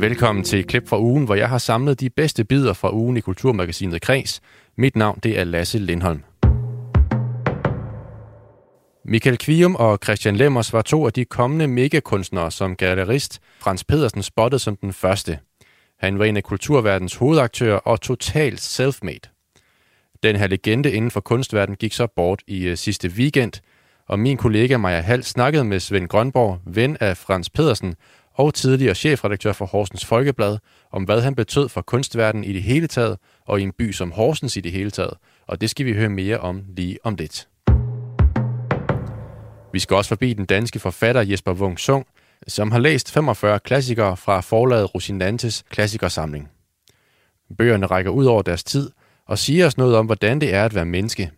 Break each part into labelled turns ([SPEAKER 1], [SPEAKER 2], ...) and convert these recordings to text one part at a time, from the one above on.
[SPEAKER 1] Velkommen til Klip fra ugen, hvor jeg har samlet de bedste bidder fra ugen i Kulturmagasinet Kreds. Mit navn det er Lasse Lindholm. Michael Kvium og Christian Lemmers var to af de kommende megakunstnere, som gallerist Frans Pedersen spottede som den første. Han var en af kulturverdens hovedaktører og totalt selfmade. Den her legende inden for kunstverden gik så bort i øh, sidste weekend, og min kollega Maja Hall snakkede med Svend Grønborg, ven af Frans Pedersen, og tidligere chefredaktør for Horsens Folkeblad, om hvad han betød for kunstverdenen i det hele taget, og i en by som Horsens i det hele taget. Og det skal vi høre mere om lige om lidt. Vi skal også forbi den danske forfatter Jesper Wung Sung, som har læst 45 klassikere fra forlaget Rosinantes klassikersamling. Bøgerne rækker ud over deres tid og siger os noget om, hvordan det er at være menneske.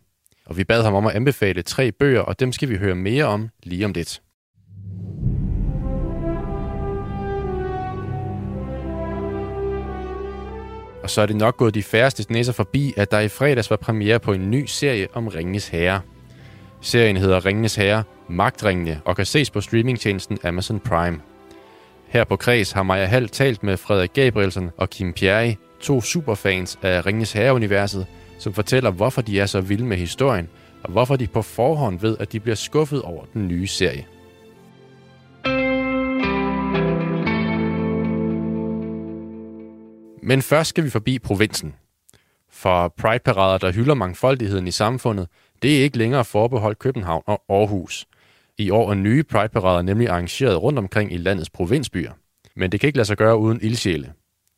[SPEAKER 1] Og vi bad ham om at anbefale tre bøger, og dem skal vi høre mere om lige om lidt. Og så er det nok gået de færreste næser forbi, at der i fredags var premiere på en ny serie om Ringens Herre. Serien hedder Ringens Herre, Magtringene og kan ses på streamingtjenesten Amazon Prime. Her på Kreds har Maja Hall talt med Frederik Gabrielsen og Kim Pierre, to superfans af Ringens Herre-universet, som fortæller, hvorfor de er så vilde med historien, og hvorfor de på forhånd ved, at de bliver skuffet over den nye serie. Men først skal vi forbi provinsen. For Pride-parader, der hylder mangfoldigheden i samfundet, det er ikke længere forbeholdt København og Aarhus. I år er nye Pride-parader nemlig arrangeret rundt omkring i landets provinsbyer. Men det kan ikke lade sig gøre uden ildsjæle.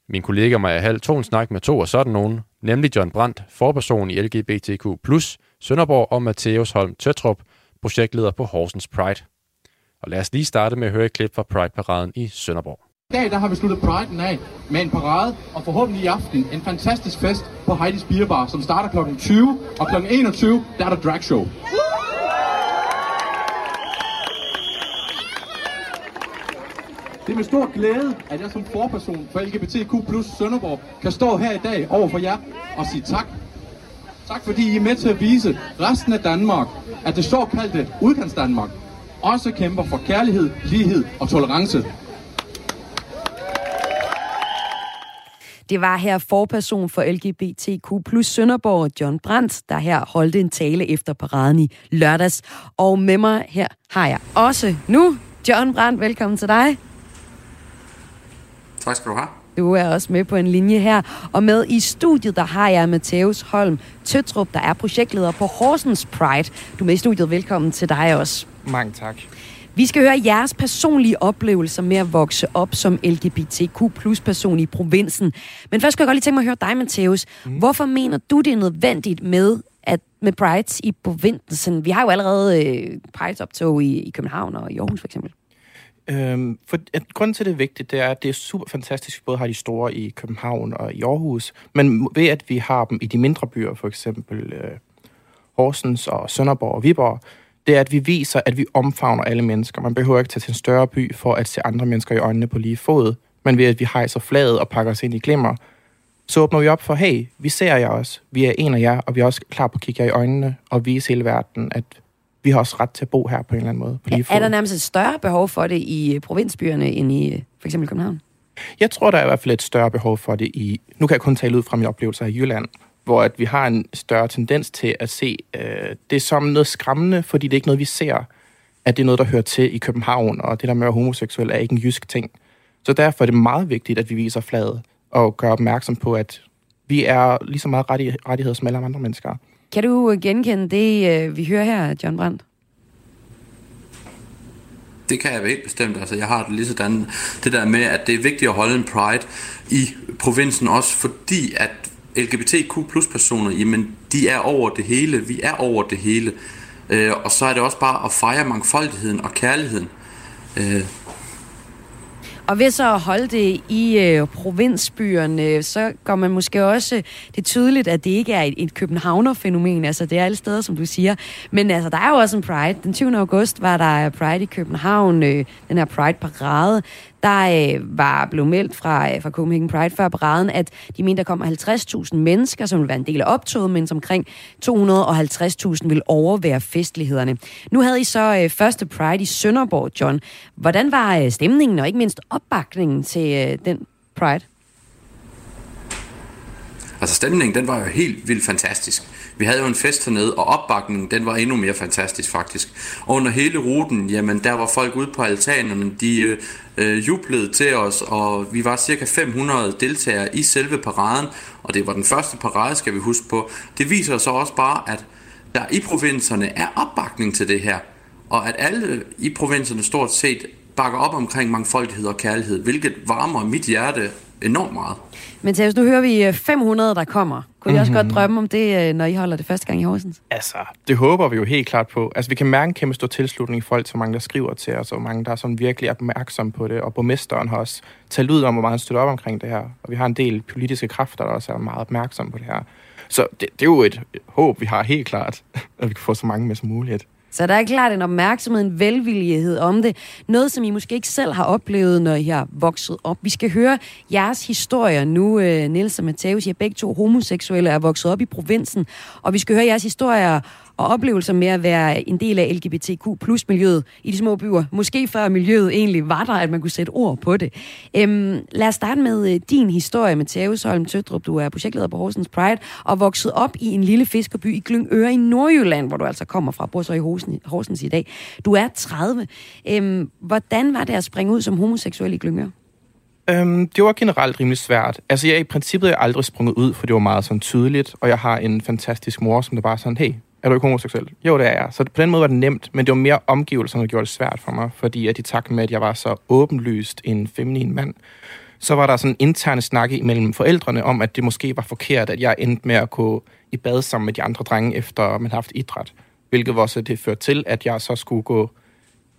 [SPEAKER 1] Min kollega Maja Hall tog en snak med to af sådan nogen, nemlig John Brandt, forperson i LGBTQ+, Sønderborg og Matthæus Holm Tøtrup, projektleder på Horsens Pride. Og lad os lige starte med at høre et klip fra Pride-paraden i Sønderborg.
[SPEAKER 2] I dag der har vi sluttet Pride'en af med en parade, og forhåbentlig i aften en fantastisk fest på Heidi's Beer Bar, som starter kl. 20, og kl. 21, der er der drag show. Det er med stor glæde, at jeg som forperson for LGBTQ plus Sønderborg kan stå her i dag over for jer og sige tak. Tak fordi I er med til at vise resten af Danmark, at det såkaldte udkantsdanmark også kæmper for kærlighed, lighed og tolerance.
[SPEAKER 3] Det var her forperson for LGBTQ plus Sønderborg, John Brandt, der her holdte en tale efter paraden i lørdags. Og med mig her har jeg også nu John Brandt. Velkommen til dig.
[SPEAKER 4] Tak skal du have.
[SPEAKER 3] Du er også med på en linje her. Og med i studiet, der har jeg Matthæus Holm Tøtrup, der er projektleder på Horsens Pride. Du er med i studiet. Velkommen til dig også.
[SPEAKER 5] Mange tak.
[SPEAKER 3] Vi skal høre jeres personlige oplevelser med at vokse op som LGBTQ person i provinsen. Men først skal jeg godt lige tænke mig at høre dig, Matthæus. Mm. Hvorfor mener du, det er nødvendigt med at med Prides i provinsen? Vi har jo allerede øh, Prides optog i, i København og i Aarhus for eksempel.
[SPEAKER 5] Øhm, for at, grunden til, det er vigtigt, det er, at det er super fantastisk, at vi både har de store i København og i Aarhus, men ved at vi har dem i de mindre byer, for eksempel øh, Horsens og Sønderborg og Viborg, det er, at vi viser, at vi omfavner alle mennesker. Man behøver ikke tage til en større by for at se andre mennesker i øjnene på lige fod, men ved at vi hejser flaget og pakker os ind i glimmer, så åbner vi op for, hey, vi ser jer også, vi er en af jer, og vi er også klar på at kigge jer i øjnene og vise hele verden, at vi har også ret til at bo her på en eller anden måde. På lige fod.
[SPEAKER 3] Er der nærmest et større behov for det i provinsbyerne end i for eksempel København?
[SPEAKER 5] Jeg tror, der er i hvert fald et større behov for det i... Nu kan jeg kun tale ud fra mine oplevelser i Jylland, hvor at vi har en større tendens til at se øh, det som noget skræmmende, fordi det er ikke noget, vi ser, at det er noget, der hører til i København, og det der med at være homoseksuel er ikke en jysk ting. Så derfor er det meget vigtigt, at vi viser flaget og gør opmærksom på, at vi er lige så meget rettigheder som alle andre mennesker.
[SPEAKER 3] Kan du genkende det, øh, vi hører her, John Brandt?
[SPEAKER 4] Det kan jeg helt bestemt. Altså, jeg har det lige sådan, det der med, at det er vigtigt at holde en pride i provinsen også, fordi at LGBTQ plus personer, jamen de er over det hele, vi er over det hele. Øh, og så er det også bare at fejre mangfoldigheden og kærligheden. Øh.
[SPEAKER 3] Og ved så at holde det i øh, provinsbyerne, så går man måske også, det er tydeligt, at det ikke er et, et københavner-fænomen, altså det er alle steder, som du siger. Men altså, der er jo også en Pride. Den 20. august var der Pride i København, øh, den her Pride-parade der øh, var blevet meldt fra, øh, fra Copenhagen Pride før paraden, at de mente, der kommer 50.000 mennesker, som vil være en del af optoget, men omkring 250.000 vil overvære festlighederne. Nu havde I så øh, første Pride i Sønderborg, John. Hvordan var øh, stemningen og ikke mindst opbakningen til øh, den Pride?
[SPEAKER 4] Altså stemningen, den var jo helt vildt fantastisk. Vi havde jo en fest hernede, og opbakningen, den var endnu mere fantastisk faktisk. Og under hele ruten, jamen der var folk ude på altanerne, de øh, øh jublede til os, og vi var cirka 500 deltagere i selve paraden, og det var den første parade, skal vi huske på. Det viser så også bare, at der i provinserne er opbakning til det her, og at alle i provinserne stort set bakker op omkring mangfoldighed og kærlighed, hvilket varmer mit hjerte enormt meget.
[SPEAKER 3] Men Thaus, nu hører vi 500, øh, der kommer. Kunne mm-hmm. I også godt mhm. drømme om det, øh, når I holder det første gang i Horsens?
[SPEAKER 5] Altså, det håber vi jo helt klart på. Altså, vi kan mærke en kæmpe stor tilslutning i folk, så mange, der skriver til os, og mange, der er sådan virkelig opmærksomme på det. Og borgmesteren har også talt ud om, hvor meget han støtter op omkring det her. Og vi har en del politiske kræfter, der også er meget opmærksomme på det her. Så det, det er jo et håb, vi har helt klart, at vi kan få så mange med som muligt.
[SPEAKER 3] Så der er klart en opmærksomhed, en velvillighed om det. Noget, som I måske ikke selv har oplevet, når I har vokset op. Vi skal høre jeres historier nu, Nils Niels og Matthäus. I er begge to homoseksuelle og er vokset op i provinsen. Og vi skal høre jeres historier og oplevelser med at være en del af LGBTQ plus miljøet i de små byer. Måske før miljøet egentlig var der, at man kunne sætte ord på det. Øhm, lad os starte med øh, din historie, Matheus Holm Tødrup. Du er projektleder på Horsens Pride og vokset op i en lille fiskerby i Glyngøre i Nordjylland, hvor du altså kommer fra, bor så i Horsens, Horsens i dag. Du er 30. Øhm, hvordan var det at springe ud som homoseksuel i Glyngøre?
[SPEAKER 5] Øhm, det var generelt rimelig svært. Altså, jeg i princippet er aldrig sprunget ud, for det var meget sådan tydeligt, og jeg har en fantastisk mor, som der bare sådan, hey, er du ikke homoseksuel? Jo, det er jeg. Så på den måde var det nemt, men det var mere omgivelserne, der gjorde det svært for mig, fordi at i takt med, at jeg var så åbenlyst en feminin mand, så var der sådan en interne snak mellem forældrene om, at det måske var forkert, at jeg endte med at gå i bad sammen med de andre drenge, efter man havde haft idræt. Hvilket var det førte til, at jeg så skulle gå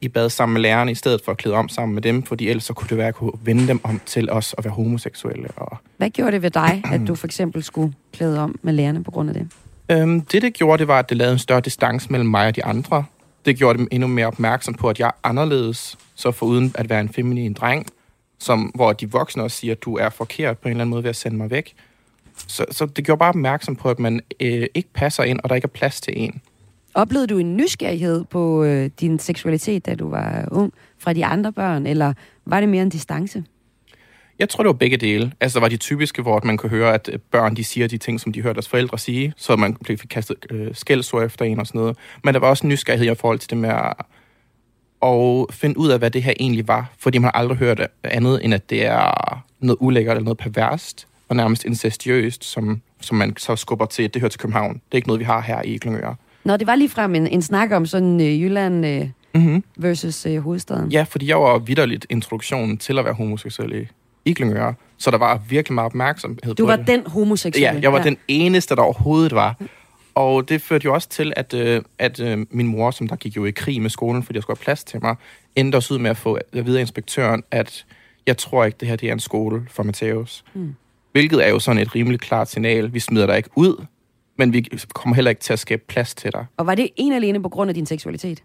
[SPEAKER 5] i bad sammen med lærerne, i stedet for at klæde om sammen med dem, fordi ellers så kunne det være, at jeg kunne vende dem om til os at være homoseksuelle. Og...
[SPEAKER 3] Hvad gjorde det ved dig, at du for eksempel skulle klæde om med lærerne på grund af det?
[SPEAKER 5] Øhm, det, det gjorde, det var, at det lavede en større distance mellem mig og de andre. Det gjorde dem endnu mere opmærksom på, at jeg er anderledes, så foruden at være en feminin dreng, som, hvor de voksne også siger, at du er forkert på en eller anden måde ved at sende mig væk. Så, så det gjorde bare opmærksom på, at man øh, ikke passer ind, og der ikke er plads til en.
[SPEAKER 3] Oplevede du en nysgerrighed på øh, din seksualitet, da du var ung, fra de andre børn, eller var det mere en distance?
[SPEAKER 5] Jeg tror, det var begge dele. Altså, der var de typiske, hvor man kunne høre, at børn de siger de ting, som de hørte deres forældre sige, så man blev kastet øh, skældsord efter en og sådan noget. Men der var også en nysgerrighed i forhold til det med at, at finde ud af, hvad det her egentlig var, fordi man har aldrig hørt andet, end at det er noget ulækkert eller noget perverst, og nærmest incestiøst, som, som man så skubber til, det hører til København. Det er ikke noget, vi har her i Glyngøre.
[SPEAKER 3] Nå, det var lige frem en, en snak om sådan øh, Jylland øh, mm-hmm. versus øh, hovedstaden.
[SPEAKER 5] Ja, fordi jeg var vidderligt introduktionen til at være homoseksuel i, i Glyngøre. Så der var virkelig meget opmærksomhed
[SPEAKER 3] du
[SPEAKER 5] på
[SPEAKER 3] var
[SPEAKER 5] det.
[SPEAKER 3] den homoseksuelle?
[SPEAKER 5] Ja, jeg var ja. den eneste, der overhovedet var. Og det førte jo også til, at, øh, at øh, min mor, som der gik jo i krig med skolen, fordi jeg skulle have plads til mig, endte også ud med at få at vide af inspektøren, at jeg tror ikke, det her det er en skole for Mateus. Mm. Hvilket er jo sådan et rimelig klart signal. Vi smider dig ikke ud, men vi kommer heller ikke til at skabe plads til dig.
[SPEAKER 3] Og var det en alene på grund af din seksualitet?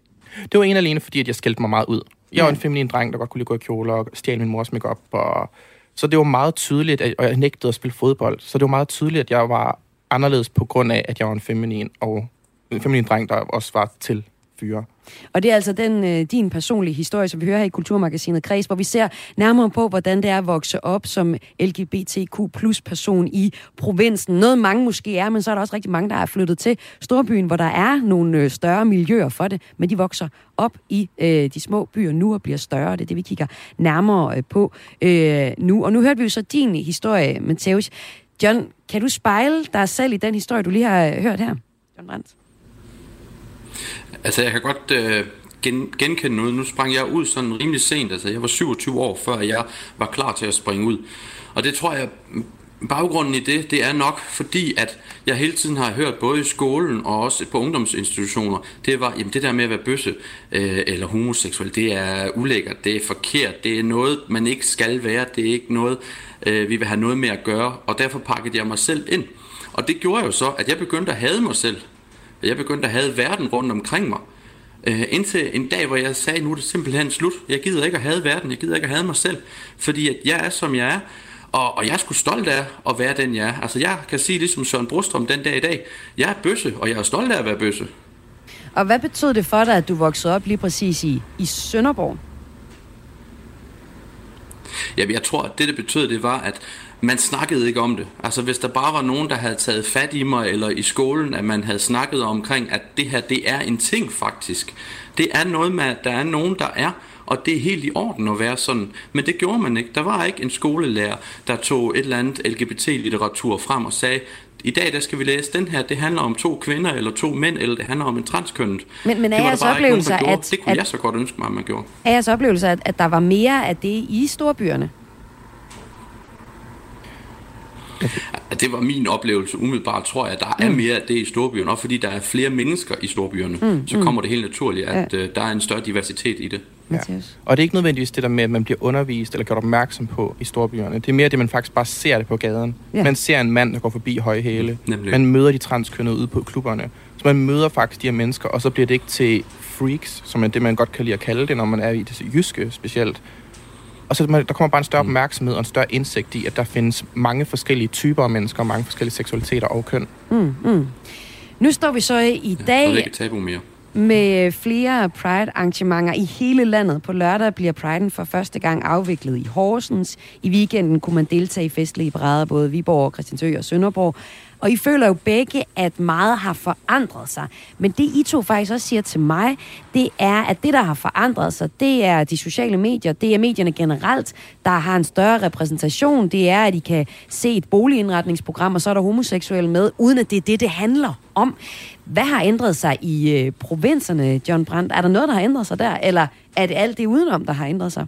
[SPEAKER 5] Det var en alene, fordi at jeg skældte mig meget ud. Jeg var en feminin dreng, der godt kunne lide at gå i kjoler og stjæle min mors makeup og så det var meget tydeligt, at, og jeg nægtede at spille fodbold, så det var meget tydeligt, at jeg var anderledes på grund af, at jeg var en feminin, og en feminin dreng, der også var til fyre.
[SPEAKER 3] Og det er altså den, øh, din personlige historie, som vi hører her i Kulturmagasinet Kreds, hvor vi ser nærmere på, hvordan det er at vokse op som LGBTQ plus person i provinsen. Noget mange måske er, men så er der også rigtig mange, der er flyttet til Storbyen, hvor der er nogle øh, større miljøer for det, men de vokser op i øh, de små byer nu og bliver større. Det er det, vi kigger nærmere øh, på øh, nu. Og nu hørte vi jo så din historie, Matheus. John, kan du spejle dig selv i den historie, du lige har øh, hørt her? John Brandt.
[SPEAKER 4] Altså, jeg kan godt øh, gen, genkende noget. Nu sprang jeg ud sådan rimelig sent. Altså, jeg var 27 år, før jeg var klar til at springe ud. Og det tror jeg, baggrunden i det, det er nok fordi, at jeg hele tiden har hørt, både i skolen og også på ungdomsinstitutioner, det var, jamen det der med at være bøsse øh, eller homoseksuel, det er ulækkert, det er forkert, det er noget, man ikke skal være, det er ikke noget, øh, vi vil have noget med at gøre, og derfor pakkede jeg mig selv ind. Og det gjorde jo så, at jeg begyndte at hade mig selv. Jeg begyndte at have verden rundt omkring mig. Øh, indtil en dag, hvor jeg sagde, nu er det simpelthen slut. Jeg gider ikke at have verden, jeg gider ikke at have mig selv. Fordi at jeg er, som jeg er. Og, og jeg er sgu stolt af at være den, jeg er. Altså jeg kan sige ligesom Søren Brostrøm den dag i dag. Jeg er bøsse, og jeg er stolt af at være bøsse.
[SPEAKER 3] Og hvad betød det for dig, at du voksede op lige præcis i, i Sønderborg?
[SPEAKER 4] Ja, jeg tror, at det, det betød, det var, at man snakkede ikke om det. Altså hvis der bare var nogen, der havde taget fat i mig, eller i skolen, at man havde snakket omkring, at det her, det er en ting faktisk. Det er noget med, at der er nogen, der er, og det er helt i orden at være sådan. Men det gjorde man ikke. Der var ikke en skolelærer, der tog et eller andet LGBT-litteratur frem og sagde, i dag der skal vi læse den her, det handler om to kvinder, eller to mænd, eller det handler om en transkønnet.
[SPEAKER 3] Men, men er jeres
[SPEAKER 4] ikke nogen, gjorde.
[SPEAKER 3] at-
[SPEAKER 4] Det kunne
[SPEAKER 3] at-
[SPEAKER 4] jeg så godt ønske mig, at man gjorde.
[SPEAKER 3] Er jeres oplevelse, at, at der var mere af det i storbyerne?
[SPEAKER 4] At det var min oplevelse umiddelbart, tror jeg, at der er mere af det i storbyerne, og fordi der er flere mennesker i storbyerne, mm, så kommer det helt naturligt, at øh, der er en større diversitet i det.
[SPEAKER 3] Mathias?
[SPEAKER 5] Og det er ikke nødvendigvis det der med, at man bliver undervist eller gjort opmærksom på i storbyerne. Det er mere det, man faktisk bare ser det på gaden.
[SPEAKER 3] Ja.
[SPEAKER 5] Ja. Man ser en mand, der går forbi høje hæle.
[SPEAKER 4] Nemlig.
[SPEAKER 5] Man møder de transkønnede ude på klubberne. Så man møder faktisk de her mennesker, og så bliver det ikke til freaks, som er det, man godt kan lide at kalde det, når man er i det jyske specielt. Og så der kommer bare en større opmærksomhed og en større indsigt i, at der findes mange forskellige typer af mennesker, og mange forskellige seksualiteter og køn.
[SPEAKER 3] Nu står vi så i
[SPEAKER 4] Så er det
[SPEAKER 3] dag
[SPEAKER 4] ikke et tabu mere.
[SPEAKER 3] med flere Pride-arrangementer i hele landet. På lørdag bliver Pride'en for første gang afviklet i Horsens. I weekenden kunne man deltage i festlige parader, både Viborg, Christiansø og Sønderborg. Og I føler jo begge, at meget har forandret sig. Men det I to faktisk også siger til mig, det er, at det, der har forandret sig, det er de sociale medier, det er medierne generelt, der har en større repræsentation. Det er, at I kan se et boligindretningsprogram, og så er der homoseksuelle med, uden at det er det, det handler om. Hvad har ændret sig i øh, provinserne, John Brandt? Er der noget, der har ændret sig der, eller er det alt det udenom, der har ændret sig?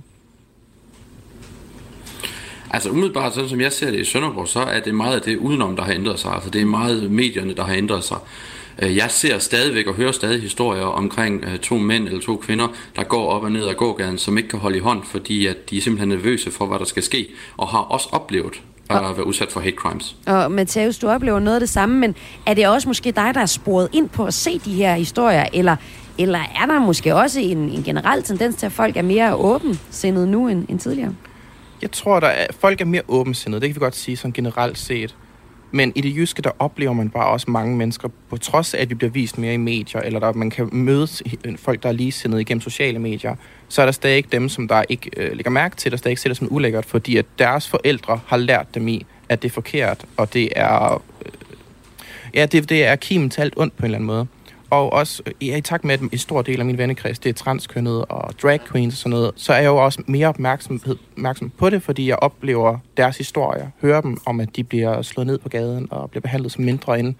[SPEAKER 4] Altså umiddelbart, sådan som jeg ser det i Sønderborg, så er det meget af det udenom, der har ændret sig. Altså det er meget medierne, der har ændret sig. Øh, Jeg ser stadigvæk og hører stadig historier omkring øh, to mænd eller to kvinder, der går op og ned ad gågaden, som ikke kan holde i hånd, fordi at de er simpelthen nervøse for, hvad der skal ske, og har også oplevet at være udsat for hate crimes.
[SPEAKER 3] Og Mathias, du oplever noget af det samme, men er det også måske dig, der er sporet ind på at se de her historier, eller, eller er der måske også en, en generel tendens til, at folk er mere åbensindet nu end, end tidligere?
[SPEAKER 5] Jeg tror, der er, folk er mere åbensindede, det kan vi godt sige sådan generelt set. Men i det jyske, der oplever man bare også mange mennesker, på trods af, at vi bliver vist mere i medier, eller der, man kan møde folk, der er ligesindede igennem sociale medier, så er der stadig ikke dem, som der ikke øh, lægger mærke til, der stadig ser det som ulækkert, fordi at deres forældre har lært dem i, at det er forkert, og det er... Øh, ja, det, det er kimen til alt ondt på en eller anden måde. Og også, ja, i takt med, at en stor del af min vennekreds, det er transkønnet og drag queens og sådan noget, så er jeg jo også mere opmærksomhed, opmærksom på det, fordi jeg oplever deres historier, hører dem om, at de bliver slået ned på gaden og bliver behandlet som mindre end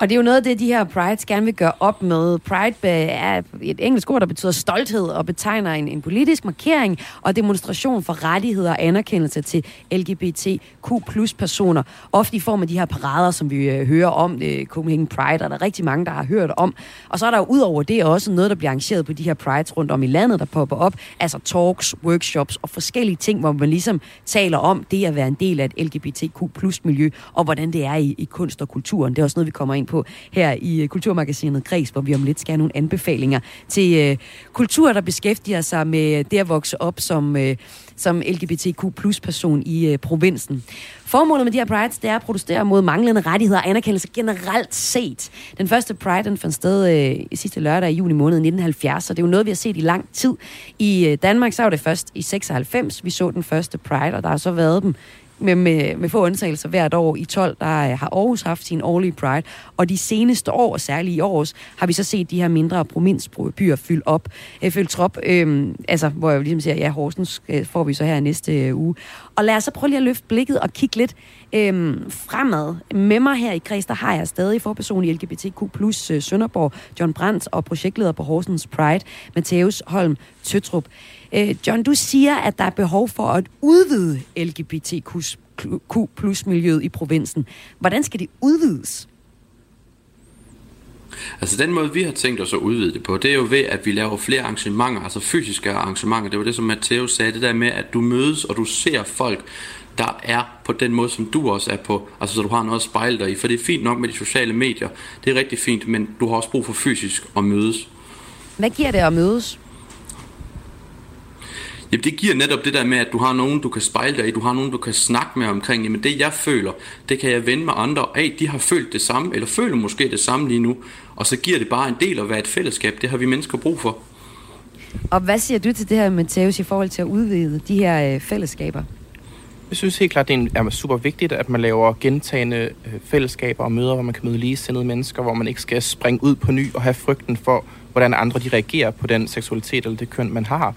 [SPEAKER 3] og det er jo noget af det, de her prides gerne vil gøre op med. Pride øh, er et engelsk ord, der betyder stolthed og betegner en, en politisk markering og demonstration for rettigheder og anerkendelse til LGBTQ plus personer. Ofte i form af de her parader, som vi øh, hører om, øh, Copenhagen Pride, og der er rigtig mange, der har hørt om. Og så er der jo ud over det også noget, der bliver arrangeret på de her prides rundt om i landet, der popper op. Altså talks, workshops og forskellige ting, hvor man ligesom taler om det at være en del af et LGBTQ plus miljø, og hvordan det er i, i kunst og kulturen. Det er også noget, vi kommer ind på her i øh, Kulturmagasinet Græs, hvor vi om lidt skal have nogle anbefalinger til øh, kultur, der beskæftiger sig med øh, det at vokse op som, øh, som LGBTQ plus person i øh, provinsen. Formålet med de her prides, det er at protestere mod manglende rettigheder og anerkendelse generelt set. Den første pride, den fandt sted øh, i sidste lørdag i juni måned 1970, så det er jo noget, vi har set i lang tid. I øh, Danmark, så var det først i 96, vi så den første pride, og der har så været dem med, med, med få undtagelser hvert år. I 12, der øh, har Aarhus haft sin årlige Pride, og de seneste år, særligt i års, har vi så set de her mindre provinsbyer fylde op, øh, fylde trop, øh, altså, hvor jeg ligesom siger, ja, Horsens øh, får vi så her næste øh, uge. Og lad os så prøve lige at løfte blikket og kigge lidt øh, fremad. Med mig her i Kreds, der har jeg stadig forperson i LGBTQ plus øh, Sønderborg, John Brandt og projektleder på Horsens Pride, Matheus Holm Tøtrup. Øh, John, du siger, at der er behov for at udvide LGBTQ plus miljøet i provinsen. Hvordan skal det udvides?
[SPEAKER 4] Altså den måde, vi har tænkt os at udvide det på, det er jo ved, at vi laver flere arrangementer, altså fysiske arrangementer. Det var det, som Matteo sagde, det der med, at du mødes, og du ser folk, der er på den måde, som du også er på. Altså så du har noget at spejle dig i. For det er fint nok med de sociale medier. Det er rigtig fint, men du har også brug for fysisk at mødes.
[SPEAKER 3] Hvad giver det at mødes?
[SPEAKER 4] Jamen det giver netop det der med, at du har nogen, du kan spejle dig i, du har nogen, du kan snakke med omkring, jamen det jeg føler, det kan jeg vende med andre af, de har følt det samme, eller føler måske det samme lige nu, og så giver det bare en del at være et fællesskab, det har vi mennesker brug for.
[SPEAKER 3] Og hvad siger du til det her, Matheus, i forhold til at udvide de her øh, fællesskaber?
[SPEAKER 5] Jeg synes helt klart, det er super vigtigt, at man laver gentagende øh, fællesskaber og møder, hvor man kan møde ligesindede mennesker, hvor man ikke skal springe ud på ny og have frygten for, hvordan andre de reagerer på den seksualitet eller det køn, man har.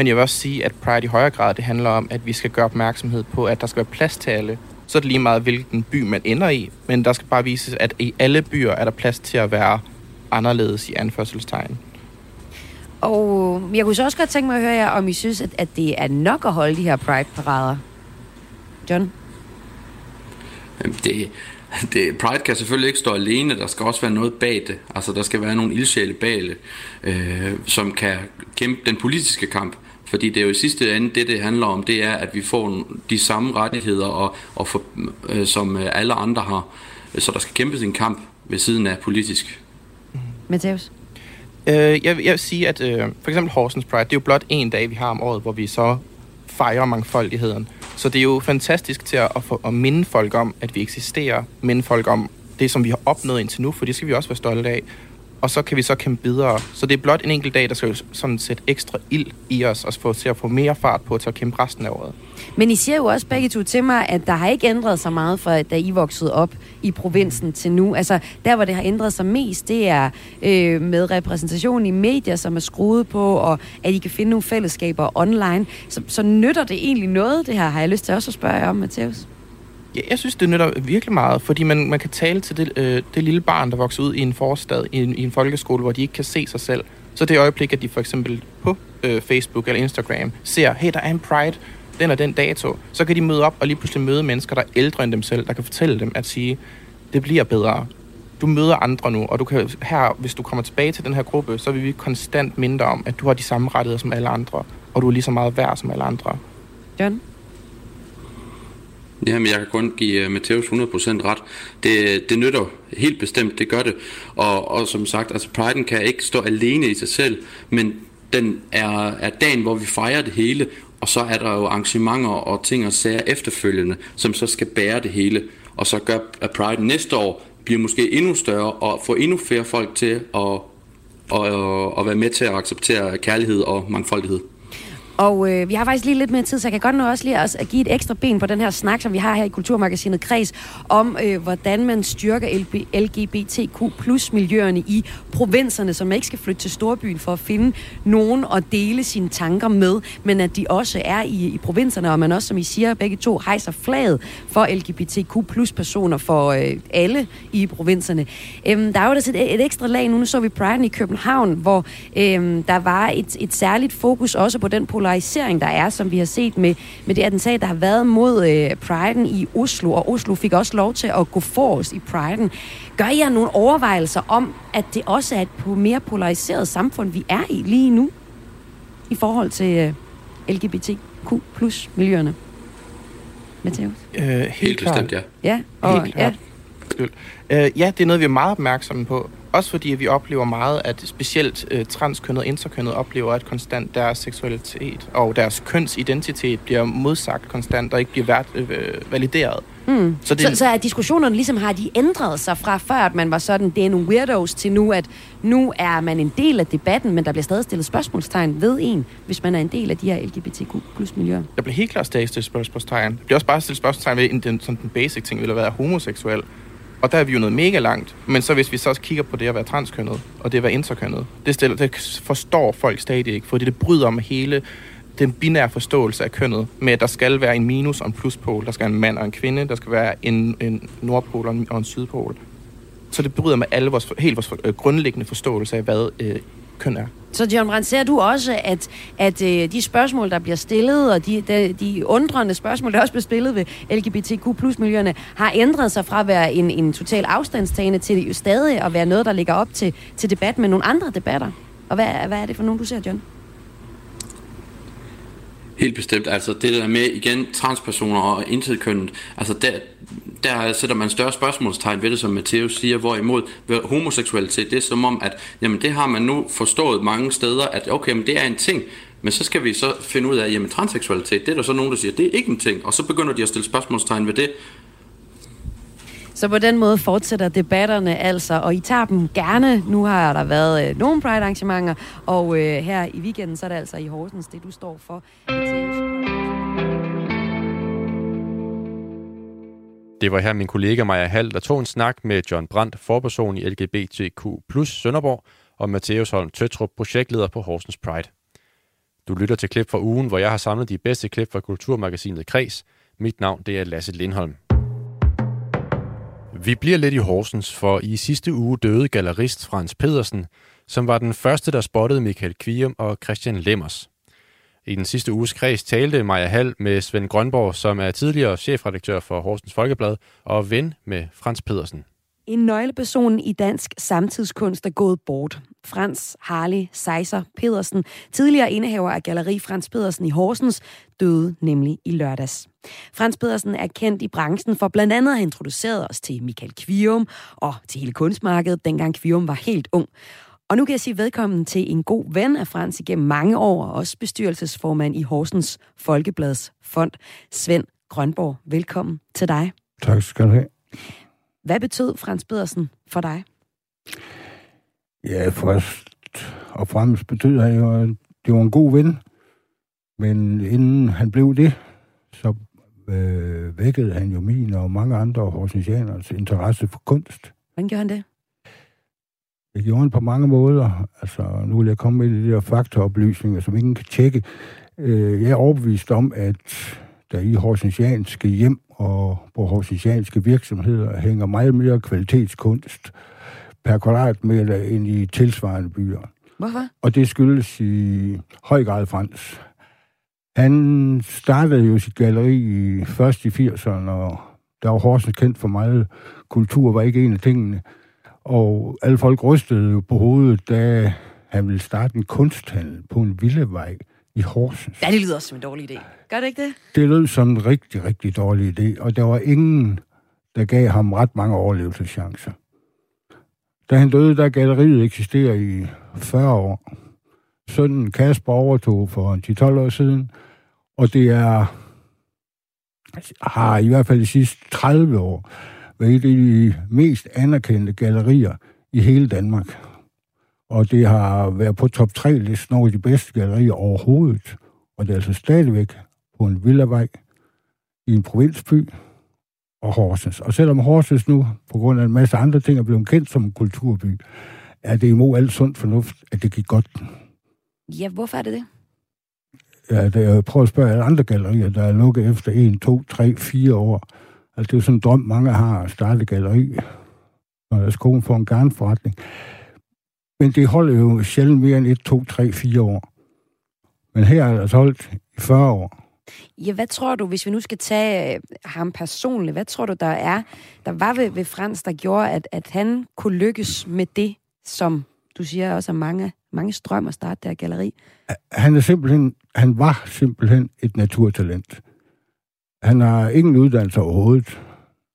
[SPEAKER 5] Men jeg vil også sige, at Pride i højere grad det handler om, at vi skal gøre opmærksomhed på, at der skal være plads til alle. Så er det lige meget, hvilken by man ender i, men der skal bare vises, at i alle byer er der plads til at være anderledes i anførselstegn.
[SPEAKER 3] Og jeg kunne så også godt tænke mig at høre jer, om I synes, at, at det er nok at holde de her Pride-parader. John?
[SPEAKER 4] Det, det, Pride kan selvfølgelig ikke stå alene, der skal også være noget bag det. Altså der skal være nogle ildsjæle bag det, øh, som kan kæmpe den politiske kamp. Fordi det er jo i sidste ende, det det handler om, det er, at vi får de samme rettigheder, og, og for, øh, som alle andre har. Så der skal kæmpes en kamp ved siden af politisk.
[SPEAKER 3] Matheus?
[SPEAKER 5] Øh, jeg, jeg vil sige, at øh, for eksempel Horsens Pride, det er jo blot en dag, vi har om året, hvor vi så fejrer mangfoldigheden. Så det er jo fantastisk til at, at, få, at minde folk om, at vi eksisterer, minde folk om det, som vi har opnået indtil nu, for det skal vi også være stolte af. Og så kan vi så kæmpe videre. Så det er blot en enkelt dag, der skal sådan sætte ekstra ild i os, og få til at få mere fart på til at kæmpe resten af året.
[SPEAKER 3] Men I siger jo også begge to til mig, at der har ikke ændret sig meget fra da I voksede op i provinsen til nu. Altså der, hvor det har ændret sig mest, det er øh, med repræsentation i medier, som er skruet på, og at I kan finde nogle fællesskaber online. Så, så nytter det egentlig noget, det her, har jeg lyst til også at spørge jer om, Matheus?
[SPEAKER 5] Ja, jeg synes, det nytter virkelig meget, fordi man, man kan tale til det, øh, det lille barn, der vokser ud i en forstad, i en, i en folkeskole, hvor de ikke kan se sig selv. Så det øjeblik, at de for eksempel på øh, Facebook eller Instagram ser, hey, der er en Pride, den og den dato, så kan de møde op og lige pludselig møde mennesker, der er ældre end dem selv, der kan fortælle dem at sige, det bliver bedre. Du møder andre nu, og du kan her, hvis du kommer tilbage til den her gruppe, så vil vi konstant mindre om, at du har de samme rettigheder som alle andre, og du er lige så meget værd som alle andre.
[SPEAKER 3] John?
[SPEAKER 4] Ja, men jeg kan kun give øh, Matheus 100% ret. Det, det nytter helt bestemt, det gør det. Og, og som sagt, altså Pride'en kan ikke stå alene i sig selv, men den er, er dagen, hvor vi fejrer det hele, og så er der jo arrangementer og ting og sager efterfølgende, som så skal bære det hele. Og så gør, at Pride næste år bliver måske endnu større og få endnu flere folk til at, at, at, at være med til at acceptere kærlighed og mangfoldighed.
[SPEAKER 3] Og øh, vi har faktisk lige lidt mere tid, så jeg kan godt nå også lige at, give et ekstra ben på den her snak, som vi har her i Kulturmagasinet Kreds, om øh, hvordan man styrker LGBTQ plus miljøerne i provinserne, så man ikke skal flytte til storbyen for at finde nogen og dele sine tanker med, men at de også er i, i provinserne, og man også, som I siger, begge to hejser flaget for LGBTQ plus personer for øh, alle i provinserne. Øhm, der er jo et, et ekstra lag nu, nu så vi Pride i København, hvor øhm, der var et, et særligt fokus også på den polar polarisering, der er, som vi har set med, med det attentat, der har været mod øh, Pride'en i Oslo, og Oslo fik også lov til at gå forrest i Pride'en. Gør I jer nogle overvejelser om, at det også er et mere polariseret samfund, vi er i lige nu, i forhold til øh, LGBTQ plus miljøerne? Matheus?
[SPEAKER 5] Øh, helt,
[SPEAKER 4] helt bestemt, ja.
[SPEAKER 3] Ja, og,
[SPEAKER 5] helt ja. Øh, ja, det er noget, vi er meget opmærksomme på. Også fordi vi oplever meget, at specielt øh, transkønnet og interkønnet oplever, at konstant deres seksualitet og deres kønsidentitet bliver modsagt konstant og ikke bliver vært, øh, valideret.
[SPEAKER 3] Mm. Så, det, så, så er diskussionerne ligesom, har de ændret sig fra før, at man var sådan, det er nogle weirdos, til nu, at nu er man en del af debatten, men der bliver stadig stillet spørgsmålstegn ved en, hvis man er en del af de her LGBTQ plus miljøer.
[SPEAKER 5] Der bliver helt klart stadig stillet spørgsmålstegn. Der bliver også bare stillet spørgsmålstegn ved den, sådan den basic ting, vil at være homoseksuel. Og der er vi jo noget mega langt. Men så hvis vi så også kigger på det at være transkønnet, og det at være interkønnet, det, stiller, det forstår folk stadig ikke, fordi det bryder med hele den binære forståelse af kønnet, med at der skal være en minus og en pluspol, der skal være en mand og en kvinde, der skal være en, en nordpol og en, og en sydpol. Så det bryder med alle vores, helt vores øh, grundlæggende forståelse af, hvad øh, køn er.
[SPEAKER 3] Så John Brandt, ser du også, at, at øh, de spørgsmål, der bliver stillet, og de, de, de undrende spørgsmål, der også bliver stillet ved LGBTQ plus miljøerne, har ændret sig fra at være en, en total afstandstagende til jo stadig at være noget, der ligger op til, til debat med nogle andre debatter? Og hvad, hvad er det for nogen, du ser, John?
[SPEAKER 4] Helt bestemt. Altså det der med, igen, transpersoner og intetkønnet, altså der, der sætter man større spørgsmålstegn ved det, som Matheus siger, hvorimod homoseksualitet, det er som om, at jamen, det har man nu forstået mange steder, at okay, men det er en ting, men så skal vi så finde ud af, jamen transseksualitet, det er der så nogen, der siger, det er ikke en ting, og så begynder de at stille spørgsmålstegn ved det.
[SPEAKER 3] Så på den måde fortsætter debatterne altså, og I tager dem gerne. Nu har der været øh, nogle Pride-arrangementer, og øh, her i weekenden, så er det altså i Horsens, det du står for.
[SPEAKER 1] Det var her min kollega Maja Hall, der tog en snak med John Brandt, forperson i LGBTQ Sønderborg, og Matthæus Holm Tøtrup, projektleder på Horsens Pride. Du lytter til klip fra ugen, hvor jeg har samlet de bedste klip fra kulturmagasinet Kres. Mit navn det er Lasse Lindholm. Vi bliver lidt i Horsens, for i sidste uge døde gallerist Frans Pedersen, som var den første, der spottede Michael Kvium og Christian Lemmers. I den sidste uges kreds talte Maja Hall med Svend Grønborg, som er tidligere chefredaktør for Horsens Folkeblad, og ven med Frans Pedersen.
[SPEAKER 3] En nøgleperson i dansk samtidskunst er gået bort. Frans Harley Seiser Pedersen, tidligere indehaver af Galeri Frans Pedersen i Horsens, døde nemlig i lørdags. Frans Pedersen er kendt i branchen for blandt andet at have introduceret os til Michael Kvium og til hele kunstmarkedet, dengang Kvium var helt ung. Og nu kan jeg sige velkommen til en god ven af Frans igennem mange år, og også bestyrelsesformand i Horsens Folkeblads Fond, Svend Grønborg. Velkommen til dig.
[SPEAKER 6] Tak skal du have.
[SPEAKER 3] Hvad betød Frans Pedersen for dig?
[SPEAKER 6] Ja, først og fremmest betød han jo, at det var en god ven. Men inden han blev det, så øh, vækkede han jo min og mange andre horsensianers interesse for kunst.
[SPEAKER 3] Hvordan gjorde han det?
[SPEAKER 6] Det gjorde han på mange måder. Altså, nu vil jeg komme med de der faktaoplysninger, som ingen kan tjekke. Øh, jeg er overbevist om, at der i horsensianske hjem og på horsensianske virksomheder hænger meget mere kvalitetskunst per kvadratmeter end i tilsvarende byer.
[SPEAKER 3] Hvorfor?
[SPEAKER 6] Og det skyldes i høj grad Frans. Han startede jo sit galleri i, først i 80'erne, og der var Horsens kendt for meget. Kultur var ikke en af tingene. Og alle folk rystede jo på hovedet, da han ville starte en kunsthandel på en villevej i Horsens.
[SPEAKER 3] Ja, det lyder som en dårlig idé. Gør det ikke det?
[SPEAKER 6] Det lød som en rigtig, rigtig dårlig idé, og der var ingen, der gav ham ret mange overlevelseschancer. Da han døde, der galleriet eksisterer i 40 år. Sønnen Kasper overtog for 10-12 år siden, og det er har i hvert fald de sidste 30 år været et af de mest anerkendte gallerier i hele Danmark. Og det har været på top 3-listen over de bedste gallerier overhovedet. Og det er altså stadigvæk på en villavej i en provinsby og Horsens. Og selvom Horsens nu, på grund af en masse andre ting, er blevet kendt som en kulturby, er det imod alt sund fornuft, at det gik godt.
[SPEAKER 3] Ja, hvorfor er det det?
[SPEAKER 6] Ja, det er, jeg prøver at spørge alle andre gallerier, der er lukket efter 1, 2, 3, 4 år. Altså, det er jo sådan en drøm, mange har at starte galleri, deres kone får en garnforretning. Men det holder jo sjældent mere end 1, 2, 3, 4 år. Men her er det altså holdt i 40 år.
[SPEAKER 3] Ja, hvad tror du, hvis vi nu skal tage øh, ham personligt, hvad tror du, der er, der var ved, ved Frans, der gjorde, at, at han kunne lykkes med det, som du siger også er mange, mange strøm at starte der galleri?
[SPEAKER 6] Han er simpelthen, han var simpelthen et naturtalent. Han har ingen uddannelse overhovedet.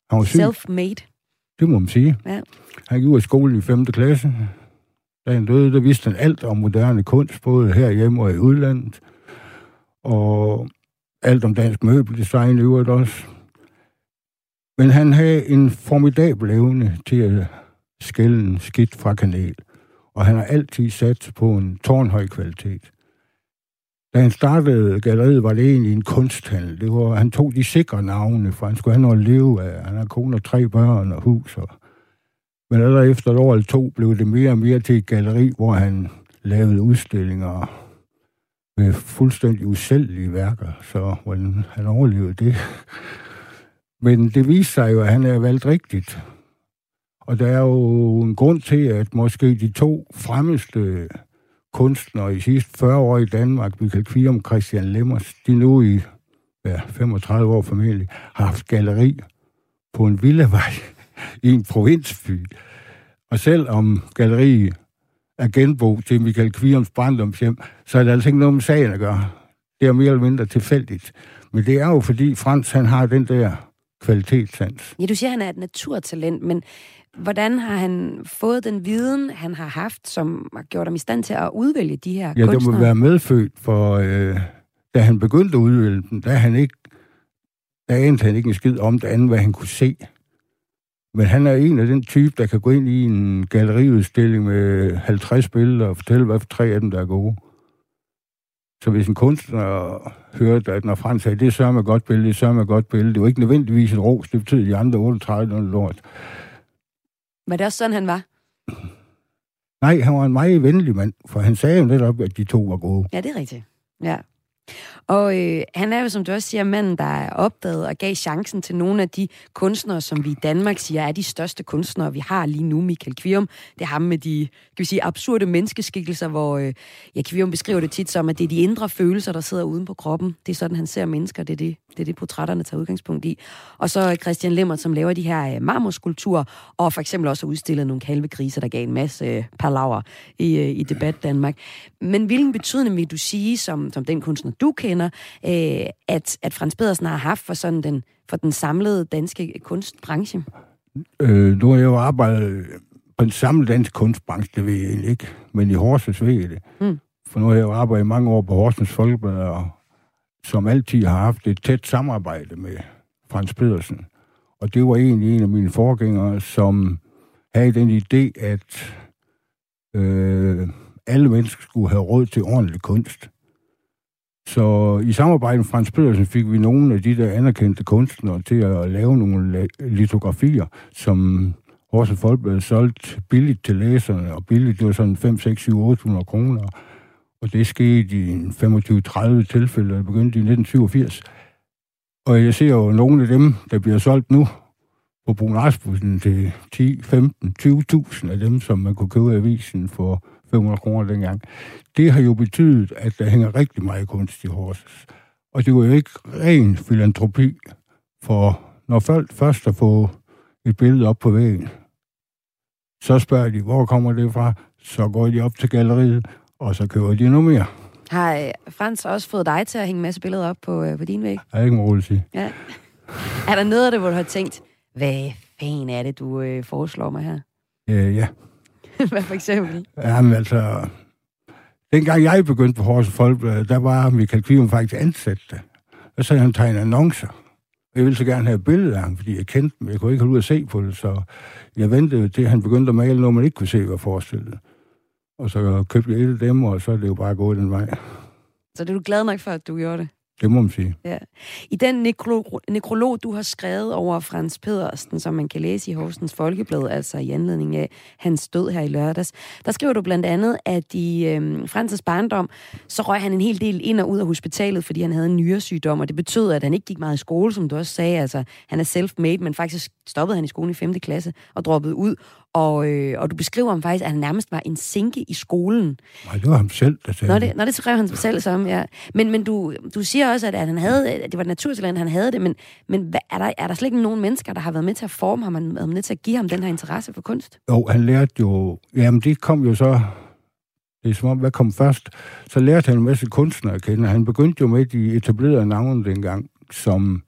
[SPEAKER 6] Han var syg.
[SPEAKER 3] Self-made.
[SPEAKER 6] Det må man sige.
[SPEAKER 3] Ja.
[SPEAKER 6] Han gik ud af skole i 5. klasse. Da han døde, der vidste han alt om moderne kunst, både herhjemme og i udlandet. Og alt om dansk møbeldesign i øvrigt også. Men han havde en formidabel evne til at skælde skidt fra kanel. Og han har altid sat på en tårnhøj kvalitet. Da han startede galleriet, var det egentlig en kunsthandel. Det var, han tog de sikre navne, for han skulle have noget at leve af. Han har kone og tre børn og hus. Og... Men allerede efter et år eller to blev det mere og mere til et galleri, hvor han lavede udstillinger med fuldstændig usælgelige værker, så hvordan han overlevede det. Men det viser sig jo, at han er valgt rigtigt. Og der er jo en grund til, at måske de to fremmeste kunstnere i sidste 40 år i Danmark, Michael Kvium Christian Lemmers, de nu i ja, 35 år formentlig, har haft galleri på en villavej i en provinsby. Og selvom galleri er genbo til Michael Kvirums barndomshjem, så er det altså ikke noget med sagen at gøre. Det er mere eller mindre tilfældigt. Men det er jo fordi Frans, han har den der kvalitetssans.
[SPEAKER 3] Ja, du siger, at han er et naturtalent, men hvordan har han fået den viden, han har haft, som har gjort ham i stand til at udvælge de her
[SPEAKER 6] ja,
[SPEAKER 3] kunstnere?
[SPEAKER 6] Ja, det må være medfødt, for øh, da han begyndte at udvælge dem, der han ikke, der anede han ikke en skid om det andet, hvad han kunne se. Men han er en af den type, der kan gå ind i en galleriudstilling med 50 billeder og fortælle, hvad for tre af dem, der er gode. Så hvis en kunstner hørte, at når Frans sagde, det er sørme et godt billede, det er sørme et godt billede, det var ikke nødvendigvis et ros, det betyder de andre 38 noget lort.
[SPEAKER 3] Var det også sådan, han var?
[SPEAKER 6] Nej, han var en meget venlig mand, for han sagde jo netop, at de to var gode.
[SPEAKER 3] Ja, det er rigtigt. Ja. Og øh, han er jo, som du også siger, manden, der er opdaget og gav chancen til nogle af de kunstnere, som vi i Danmark siger er de største kunstnere, vi har lige nu. Michael Kvium, det er ham med de kan vi sige, absurde menneskeskikkelser, hvor øh, ja, Kvium beskriver det tit som, at det er de indre følelser, der sidder uden på kroppen. Det er sådan, han ser mennesker. Det er det, det, er det portrætterne tager udgangspunkt i. Og så Christian Lemmert, som laver de her øh, marmorskulpturer, og for eksempel også har udstillet nogle kalvegriser, der gav en masse øh, palaver i, øh, i debat Danmark. Men hvilken betydning vil du sige, som, som den kunstner, du kender, øh, at, at Frans Pedersen har haft for sådan den, for den samlede danske kunstbranche?
[SPEAKER 6] Øh, nu har jeg jo arbejdet på den samlede danske kunstbranche, det ved jeg egentlig ikke, men i Horsens ved jeg det. Mm. For nu har jeg jo arbejdet i mange år på Horsens Folkeblad, og som altid har haft et tæt samarbejde med Frans Pedersen. Og det var egentlig en af mine forgængere, som havde den idé, at øh, alle mennesker skulle have råd til ordentlig kunst. Så i samarbejde med Frans Pedersen fik vi nogle af de der anerkendte kunstnere til at lave nogle litografier, som Horsens Folkeblad solgt billigt til læserne, og billigt, det var sådan 5, 6, 7, 800 kroner. Og det skete i 25-30 tilfælde, og begyndte i 1987. Og jeg ser jo nogle af dem, der bliver solgt nu på Brun Rasmussen til 10, 15, 20.000 af dem, som man kunne købe i avisen for 500 kroner dengang. Det har jo betydet, at der hænger rigtig meget kunst i Horsens. Og det var jo ikke ren filantropi, for når folk først har fået et billede op på væggen, så spørger de, hvor kommer det fra? Så går de op til galleriet, og så køber de noget mere.
[SPEAKER 3] Har øh, Frans også fået dig til at hænge en masse billeder op på, øh, på din væg?
[SPEAKER 6] Jeg er ikke roligt sige.
[SPEAKER 3] Ja. Er der noget af det, hvor du har tænkt, hvad fanden er det, du øh, foreslår mig her?
[SPEAKER 6] Øh, ja.
[SPEAKER 3] hvad for eksempel?
[SPEAKER 6] Jamen altså, dengang jeg begyndte på Horsens Folkeblad, der var Michael Kvivum faktisk ansat der. Og så han tegnet annoncer. Jeg ville så gerne have billeder af ham, fordi jeg kendte dem. Jeg kunne ikke holde ud at se på det, så jeg ventede til, at han begyndte at male noget, man ikke kunne se, hvad forestillet. Og så købte jeg et af dem, og så er det jo bare gået den vej.
[SPEAKER 3] Så det er du glad nok for, at du gjorde det?
[SPEAKER 6] Det må man sige.
[SPEAKER 3] Ja. I den nekro- nekrolog, du har skrevet over Frans Pedersen, som man kan læse i Horsens Folkeblad, altså i anledning af hans død her i lørdags, der skriver du blandt andet, at i øh, Frans' barndom, så røg han en hel del ind og ud af hospitalet, fordi han havde en nyresygdom, og det betød, at han ikke gik meget i skole, som du også sagde. Altså, han er self-made, men faktisk stoppede han i skolen i 5. klasse og droppede ud, og, øh, og du beskriver ham faktisk, at han nærmest var en sinke i skolen.
[SPEAKER 6] Nej, det var ham selv, der sagde
[SPEAKER 3] Nå, det. Nå, det skrev han selv som, ja. Men, men du, du siger også, at, at han havde, at det var naturtalent, han havde det, men, men er, der, er der slet ikke nogen mennesker, der har været med til at forme ham, og været med til at give ham den her interesse for kunst?
[SPEAKER 6] Jo, han lærte jo, jamen det kom jo så, det er som om, hvad kom først? Så lærte han en masse kunstnere at kende. Han begyndte jo med de etablerede navne dengang, som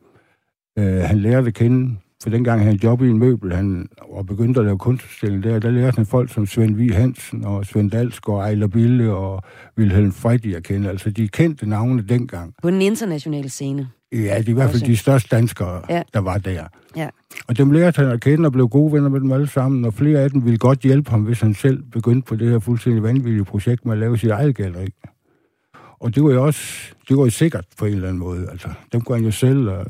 [SPEAKER 6] øh, han lærte at kende for dengang han jobbede i en møbel, han var begyndt at lave kunstudstilling der, der lærte han folk som Svend Vig Hansen og Svend Dalsgaard, Ejler Bille og Wilhelm Freddy at kende. Altså, de kendte navne dengang.
[SPEAKER 3] På den internationale scene.
[SPEAKER 6] Ja, er i hvert fald de største danskere, ja. der var der.
[SPEAKER 3] Ja.
[SPEAKER 6] Og dem lærte han at kende og blev gode venner med dem alle sammen, og flere af dem ville godt hjælpe ham, hvis han selv begyndte på det her fuldstændig vanvittige projekt med at lave sit eget galleri. Og det var jo også, det var jo sikkert på en eller anden måde. Altså, dem kunne han jo selv, og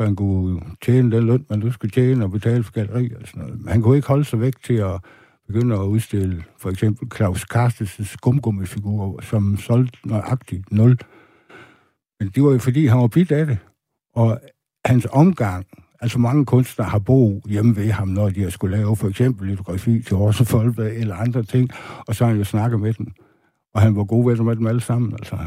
[SPEAKER 6] så han kunne tjene den løn, man nu skulle tjene og betale for galleri og sådan noget. Men han kunne ikke holde sig væk til at begynde at udstille for eksempel Claus Carstens skumgummifigurer, som solgte nøjagtigt nul. Men det var jo fordi, han var bidt af det. Og hans omgang, altså mange kunstnere har boet hjemme ved ham, når de har skulle lave for eksempel litografi til Aarhus Folkeblad eller andre ting, og så har han jo snakket med dem. Og han var god venner med dem alle sammen, altså.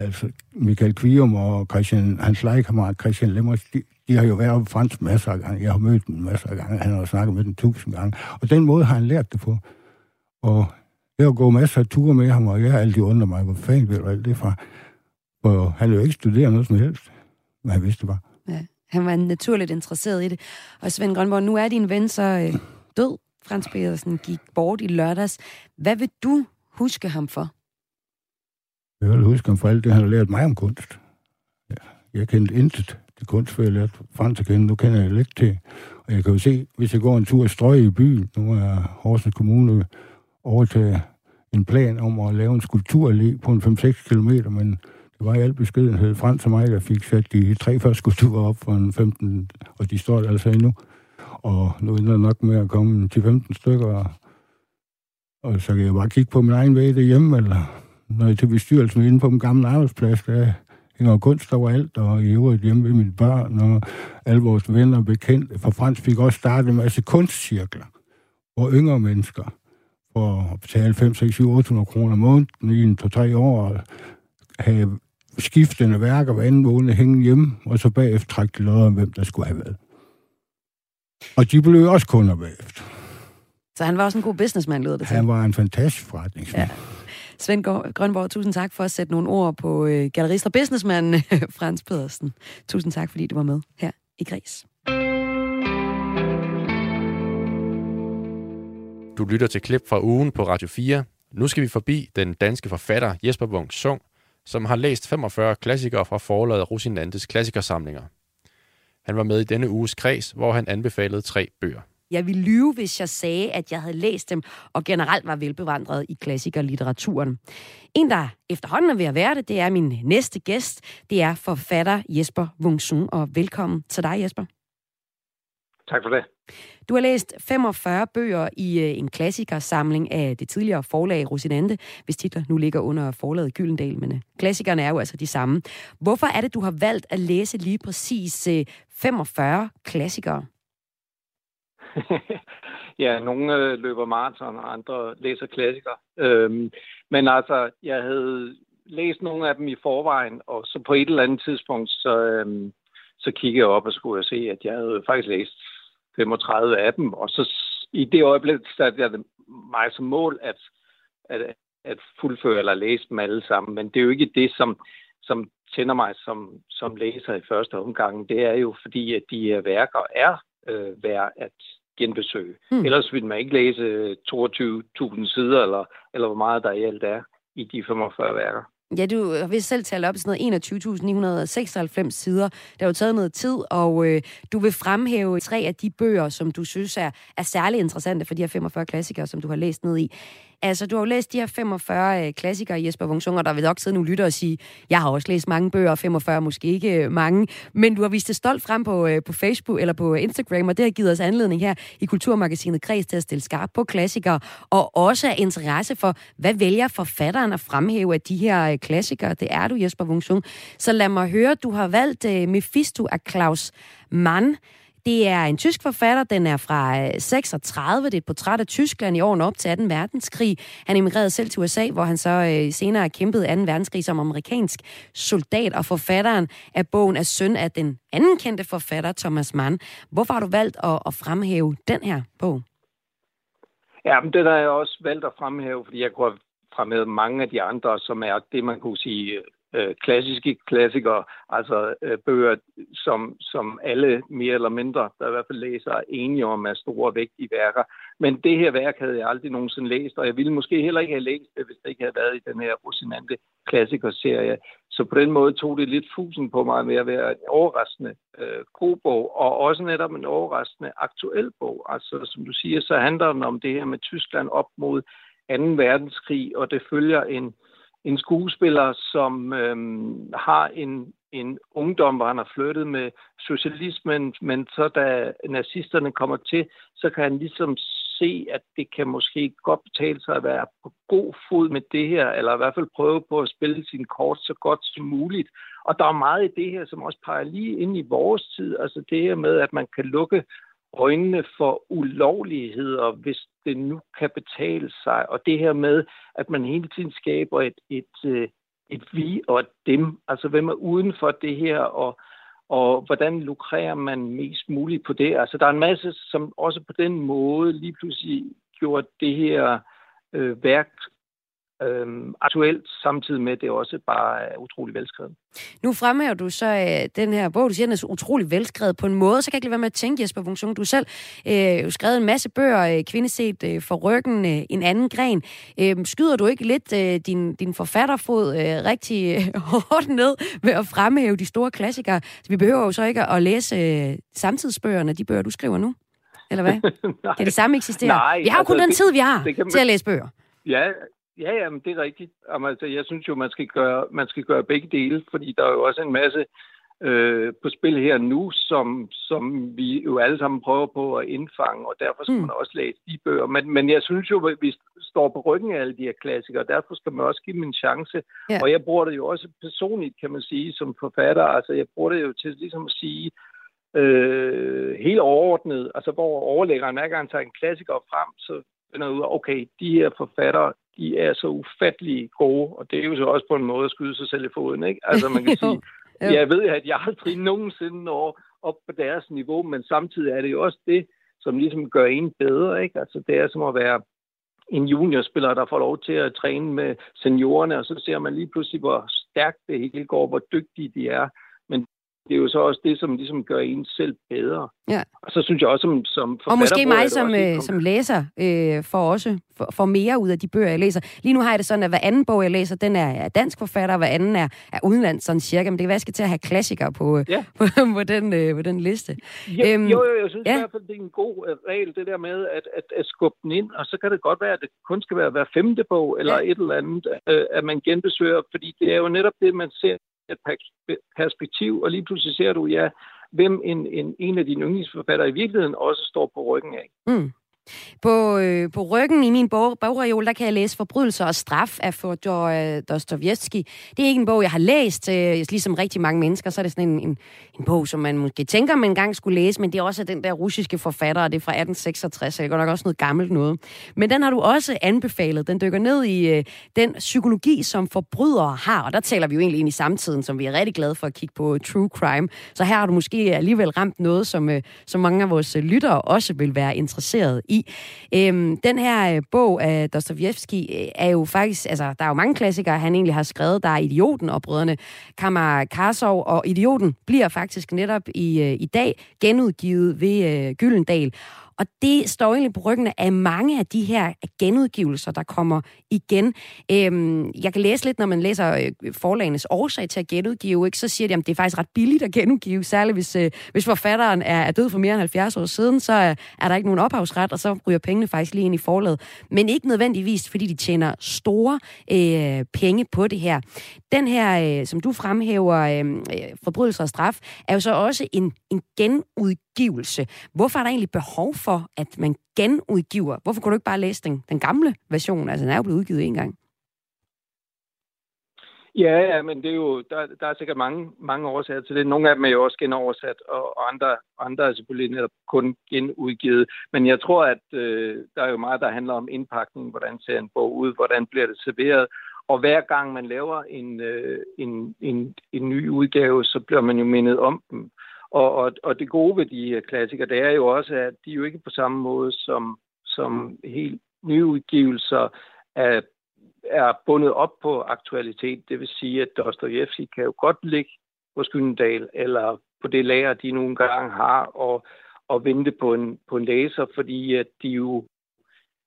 [SPEAKER 6] Altså, Michael Kvium og Christian, hans legekammerat Christian Lemmers, de, de har jo været oppe fransk masser af gange. Jeg har mødt dem masser af gange. Han har snakket med dem tusind gange. Og den måde har han lært det på. Og jeg har gået masser af ture med ham, og jeg har altid undret mig, hvor fanden ved du alt det fra? For han jo ikke studeret noget som helst, men han vidste det bare.
[SPEAKER 3] Ja, han var naturligt interesseret i det. Og Svend Grønborg, nu er din ven så øh, død. Frans Pedersen gik bort i lørdags. Hvad vil du huske ham for?
[SPEAKER 6] Jeg vil huske ham for alt det, han har lært mig om kunst. Ja, jeg kendte intet til kunst, før jeg lærte fransk at kende, nu kender jeg lidt til. Og jeg kan jo se, hvis jeg går en tur i strøg i byen, nu er Horsens Kommune overtaget en plan om at lave en skulpturallé på en 5-6 km, men det var i al beskedenhed frem til mig, der fik sat de tre første skulpturer op for en 15, og de står der altså endnu. Og nu ender der nok med at komme til 15 stykker, og, og så kan jeg bare kigge på min egen væg derhjemme, eller når jeg til bestyrelsen inde på min gamle arbejdsplads, der hænger kunst overalt, og i øvrigt hjemme ved mine børn, og alle vores venner og bekendte. For Frans fik også startet en masse kunstcirkler, hvor yngre mennesker for at betale 5, 6, 7, 800 kroner om måneden i en 2-3 år, have skiftende værker hver anden måned hænge hjemme, og så bagefter trække de om, hvem der skulle have været. Og de blev også kunder bagefter.
[SPEAKER 3] Så han var også en god businessman, lyder det
[SPEAKER 6] til. Han var en fantastisk forretningsmand. Ja.
[SPEAKER 3] Svend Grønborg, tusind tak for at sætte nogle ord på øh, gallerist og businessmanden øh, Frans Pedersen. Tusind tak, fordi du var med her i Græs.
[SPEAKER 1] Du lytter til klip fra ugen på Radio 4. Nu skal vi forbi den danske forfatter Jesper Wung Sung, som har læst 45 klassikere fra forlaget Rosinantes klassikersamlinger. Han var med i denne uges kreds, hvor han anbefalede tre bøger.
[SPEAKER 3] Jeg ville lyve, hvis jeg sagde, at jeg havde læst dem, og generelt var velbevandret i klassikerlitteraturen. En, der efterhånden er ved at være det, det er min næste gæst. Det er forfatter Jesper Wungsun, og velkommen til dig, Jesper.
[SPEAKER 7] Tak for det.
[SPEAKER 3] Du har læst 45 bøger i øh, en klassikersamling af det tidligere forlag Rosinante, hvis titler nu ligger under forlaget Gyldendal, men øh, klassikerne er jo altså de samme. Hvorfor er det, du har valgt at læse lige præcis 45 øh, klassikere?
[SPEAKER 7] ja, nogle øh, løber maraton, og andre læser klassikere. Øhm, men altså, jeg havde læst nogle af dem i forvejen, og så på et eller andet tidspunkt, så, øhm, så kiggede jeg op og skulle jeg se, at jeg havde faktisk læst 35 af dem, og så i det øjeblik satte jeg mig som mål at, at, at fuldføre eller læse dem alle sammen, men det er jo ikke det, som, som tænder mig som, som læser i første omgang. Det er jo fordi, at de her værker er øh, værd at genbesøge. Mm. Ellers vil man ikke læse 22.000 sider, eller, eller hvor meget der i alt er i de 45 værker.
[SPEAKER 3] Ja, du har vist selv talt op sådan noget 21.996 sider. Det har jo taget noget tid, og øh, du vil fremhæve tre af de bøger, som du synes er, er særlig interessante for de her 45 klassikere, som du har læst ned i. Altså, du har jo læst de her 45 øh, klassikere, Jesper Wungsunger, der vil nok sidde nogle lytter og sige, jeg har også læst mange bøger, 45 måske ikke øh, mange, men du har vist det stolt frem på, øh, på Facebook eller på Instagram, og det har givet os anledning her i Kulturmagasinet Kreds til at stille skarp på klassikere, og også af interesse for, hvad vælger forfatteren at fremhæve af de her øh, klassikere? Det er du, Jesper Wungsung. Så lad mig høre, du har valgt øh, Mephisto af Klaus Mann. Det er en tysk forfatter, den er fra øh, 36. Det er et portræt af Tyskland i årene op til 2. verdenskrig. Han emigrerede selv til USA, hvor han så øh, senere kæmpede 2. verdenskrig som amerikansk soldat, og forfatteren af bogen er søn af den anden kendte forfatter, Thomas Mann. Hvorfor har du valgt at, at fremhæve den her bog?
[SPEAKER 7] Ja, men den har jeg også valgt at fremhæve, fordi jeg kunne have fremhævet mange af de andre, som er det, man kunne sige øh, klassiske klassikere, altså øh, bøger, som, som alle mere eller mindre, der i hvert fald læser, er enige om er store og vigtige værker. Men det her værk havde jeg aldrig nogensinde læst, og jeg ville måske heller ikke have læst det, hvis det ikke havde været i den her Rosinante klassikerserie. Så på den måde tog det lidt fusen på mig med at være en overraskende øh, god bog, og også netop en overraskende aktuel bog. Altså, som du siger, så handler den om det her med Tyskland op mod 2. verdenskrig, og det følger en en skuespiller, som øhm, har en, en ungdom, hvor han har flyttet med socialismen, men så da nazisterne kommer til, så kan han ligesom se, at det kan måske godt betale sig at være på god fod med det her, eller i hvert fald prøve på at spille sin kort så godt som muligt. Og der er meget i det her, som også peger lige ind i vores tid, altså det her med, at man kan lukke øjnene for ulovligheder, hvis det nu kan betale sig. Og det her med, at man hele tiden skaber et, et, øh, et vi og et dem. Altså, hvem er uden for det her, og, og hvordan lukrerer man mest muligt på det? Altså, der er en masse, som også på den måde lige pludselig gjorde det her øh, værk øhm, aktuelt, samtidig med, at det også bare er utrolig velskrevet.
[SPEAKER 3] Nu fremhæver du så øh, den her bog, du siger, den er så utrolig velskrevet på en måde, så kan jeg ikke lade være med at tænke, Jesper Funktion, du selv øh, skrevet en masse bøger, øh, kvindeset øh, for ryggen, øh, en anden gren. Øh, skyder du ikke lidt øh, din, din forfatterfod øh, rigtig øh, hårdt ned ved at fremhæve de store klassikere? Så vi behøver jo så ikke at læse øh, samtidsbøgerne, de bøger, du skriver nu. Eller hvad? kan det samme eksistere?
[SPEAKER 7] Nej,
[SPEAKER 3] vi har jo kun
[SPEAKER 7] altså,
[SPEAKER 3] den
[SPEAKER 7] det-
[SPEAKER 3] tid, vi har
[SPEAKER 7] det kan man-
[SPEAKER 3] til at læse bøger.
[SPEAKER 7] Ja, ja, ja men det er rigtigt. Jamen, altså, jeg synes jo, man skal, gøre, man skal gøre begge dele, fordi der er jo også en masse øh, på spil her nu, som, som vi jo alle sammen prøver på at indfange, og derfor skal
[SPEAKER 3] Mm.
[SPEAKER 7] man også læse de bøger. Men, men jeg synes jo, at vi står på ryggen af alle de her klassikere, og derfor skal man også give dem en chance.
[SPEAKER 3] Ja.
[SPEAKER 7] Og jeg bruger det jo også personligt, kan man sige, som forfatter. Altså, jeg bruger det jo til ligesom at sige, øh, helt overordnet, altså hvor overlæggeren hver gang tager en klassiker frem, så finder ud af, okay, de her forfattere, de er så ufattelig gode, og det er jo så også på en måde at skyde sig selv i foden, ikke? Altså man kan sige,
[SPEAKER 3] jo.
[SPEAKER 7] jeg ved, at jeg aldrig nogensinde når op på deres niveau, men samtidig er det jo også det, som ligesom gør en bedre, ikke? Altså det er som at være en juniorspiller, der får lov til at træne med seniorerne, og så ser man lige pludselig, hvor stærkt det hele går, hvor dygtige de er. Det er jo så også det, som ligesom gør en selv bedre.
[SPEAKER 3] Ja.
[SPEAKER 7] Og så synes jeg også, som, som forfatter...
[SPEAKER 3] Og måske mig som, øh, som læser øh, får også får, får mere ud af de bøger, jeg læser. Lige nu har jeg det sådan, at hver anden bog, jeg læser, den er er dansk forfatter, og hver anden er, er udenlands, sådan cirka. Men det kan være, jeg skal til at have klassikere på, øh,
[SPEAKER 7] Ja.
[SPEAKER 3] på, på, den, øh, på den liste.
[SPEAKER 7] Ja,
[SPEAKER 3] Øhm,
[SPEAKER 7] jo, jo, jeg synes
[SPEAKER 3] ja.
[SPEAKER 7] i hvert fald, det er en god uh, regel, det der med at, at, at skubbe den ind, og så kan det godt være, at det kun skal være hver femte bog, eller
[SPEAKER 3] Ja.
[SPEAKER 7] et eller andet, uh, at man genbesøger, fordi det er jo netop det, man ser et perspektiv, og lige pludselig ser du, ja, hvem en, en, en af dine yndlingsforfattere i virkeligheden også står på ryggen af.
[SPEAKER 3] Mm. På, øh, på ryggen i min bog, bogreol, der kan jeg læse Forbrydelser og straf af Fyodor øh, Dostojevski. Det er ikke en bog, jeg har læst, øh, ligesom rigtig mange mennesker. Så er det sådan en, en, en bog, som man måske tænker, man engang skulle læse, men det er også den der russiske forfatter, og det er fra 1866, så det er godt nok også noget gammelt noget. Men den har du også anbefalet. Den dykker ned i øh, den psykologi, som forbrydere har, og der taler vi jo egentlig ind i samtiden, som vi er rigtig glade for at kigge på øh, true crime. Så her har du måske alligevel ramt noget, som, øh, som mange af vores øh, lyttere også vil være interesseret i. Øhm, den her øh, bog af Dostojevski øh, er jo faktisk, altså der er jo mange klassikere, han egentlig har skrevet. Der er Idioten og brødrene Kamarkasov, og Idioten bliver faktisk netop i, øh, i dag genudgivet ved øh, Gyldendal. Og det står egentlig på ryggen af mange af de her genudgivelser, der kommer igen. Øhm, jeg kan læse lidt, når man læser øh, forlagenes årsag til at genudgive, ikke? så siger de, at det er faktisk ret billigt at genudgive, særligt hvis, øh, hvis forfatteren er, er død for mere end 70 år siden, så er, er der ikke nogen ophavsret, og så ryger pengene faktisk lige ind i forlaget. Men ikke nødvendigvis, fordi de tjener store øh, penge på det her. Den her, øh, som du fremhæver, øh, øh, forbrydelse og straf, er jo så også en, en genudgivelse. Hvorfor er der egentlig behov for, at man genudgiver? Hvorfor kunne du ikke bare læse den, den gamle version? Altså, den er jo blevet udgivet en gang.
[SPEAKER 7] Ja, ja, men det er jo, der, der er sikkert mange, mange årsager til det. Nogle af dem er jo også genoversat, og, og andre, andre er selvfølgelig netop kun genudgivet. Men jeg tror, at øh, der er jo meget, der handler om indpakning, hvordan ser en bog ud, hvordan bliver det serveret. Og hver gang man laver en, øh, en, en, en ny udgave, så bliver man jo mindet om dem. Og, og, og det gode ved de øh, klassikere, det er jo også, at de er jo ikke på samme måde som, som helt nye udgivelser er er bundet op på aktualitet. Det vil sige, at Dostojevski kan jo godt ligge på Skyndal eller på det lager, de nogle gange har, og, og vente på en, på en læser, fordi at de jo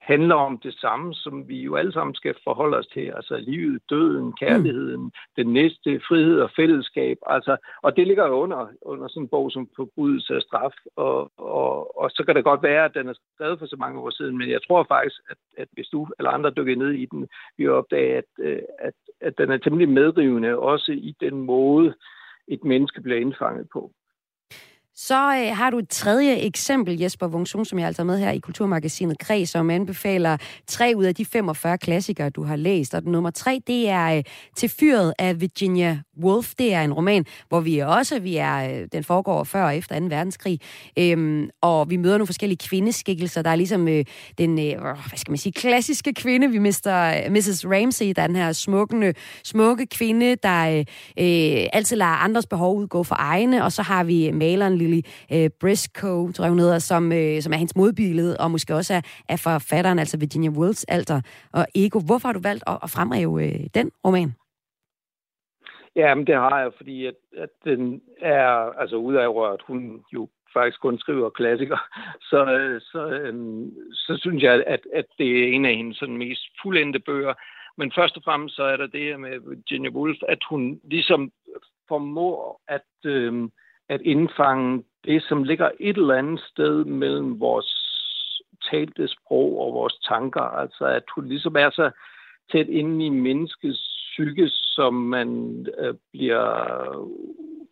[SPEAKER 7] handler om det samme, som vi jo alle sammen skal forholde os til. Altså livet, døden, kærligheden, mm. den næste, frihed og fællesskab. Altså, og det ligger jo under, under sådan en bog som Forbrydelse og straf. Og, og, og så kan det godt være, at den er skrevet for så mange år siden, men jeg tror faktisk, at, at hvis du eller andre dykker ned i den, vi opdager, at, øh, at, at den er temmelig medrivende, også i den måde, et menneske bliver indfanget på.
[SPEAKER 3] Så øh, har du et tredje eksempel, Jesper Wungsung, som jeg altså med her i Kulturmagasinet Kreds, som anbefaler tre ud af de 45 klassikere, du har læst. Og den nummer tre, det er øh, Til fyret af Virginia Woolf. Det er en roman, hvor vi også, vi er, øh, den foregår før og efter 2. verdenskrig, øhm, og vi møder nogle forskellige kvindeskikkelser. Der er ligesom øh, den, øh, hvad skal man sige, klassiske kvinde, vi mister øh, Mrs. Ramsey, der er den her smukke, smukke kvinde, der øh, øh, altid lader andres behov udgå for egne, og så har vi maleren Emily øh, Briscoe, tror jeg hun hedder, som, øh, som er hendes modbillede, og måske også er, er forfatteren, altså Virginia Woolfs alter og ego. Hvorfor har du valgt at, at fremhæve øh, den roman?
[SPEAKER 7] Ja, men det har jeg, fordi at, at den er, altså udover at hun jo faktisk kun skriver klassikere, så, øh, så, øhm, så synes jeg, at, at det er en af hendes sådan mest fuldendte bøger. Men først og fremmest så er der det her med Virginia Woolf, at hun ligesom formår at, øhm, at indfange det, som ligger et eller andet sted mellem vores talte sprog og vores tanker. Altså at hun ligesom er så tæt inde i menneskets psyke, som man øh, bliver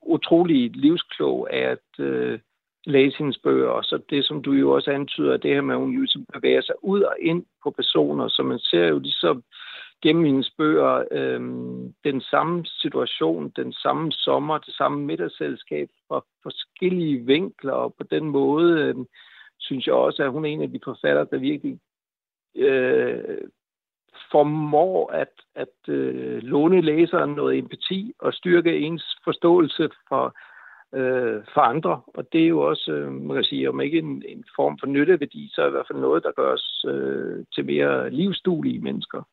[SPEAKER 7] utrolig livsklog af at øh, læse hendes bøger. Og så det, som du jo også antyder, det her med, at hun jo ligesom bevæger sig ud og ind på personer, så man ser jo ligesom gennem hendes bøger øh, den samme situation, den samme sommer, det samme middagsselskab fra forskellige vinkler, og på den måde øh, synes jeg også, at hun er en af de forfattere, der virkelig øh, formår at, at øh, låne læseren noget empati og styrke ens forståelse for, øh, for andre. Og det er jo også, øh, man kan sige, om ikke en, en form for nytteværdi, så er det i hvert fald noget, der gør os øh, til mere livsduelige mennesker.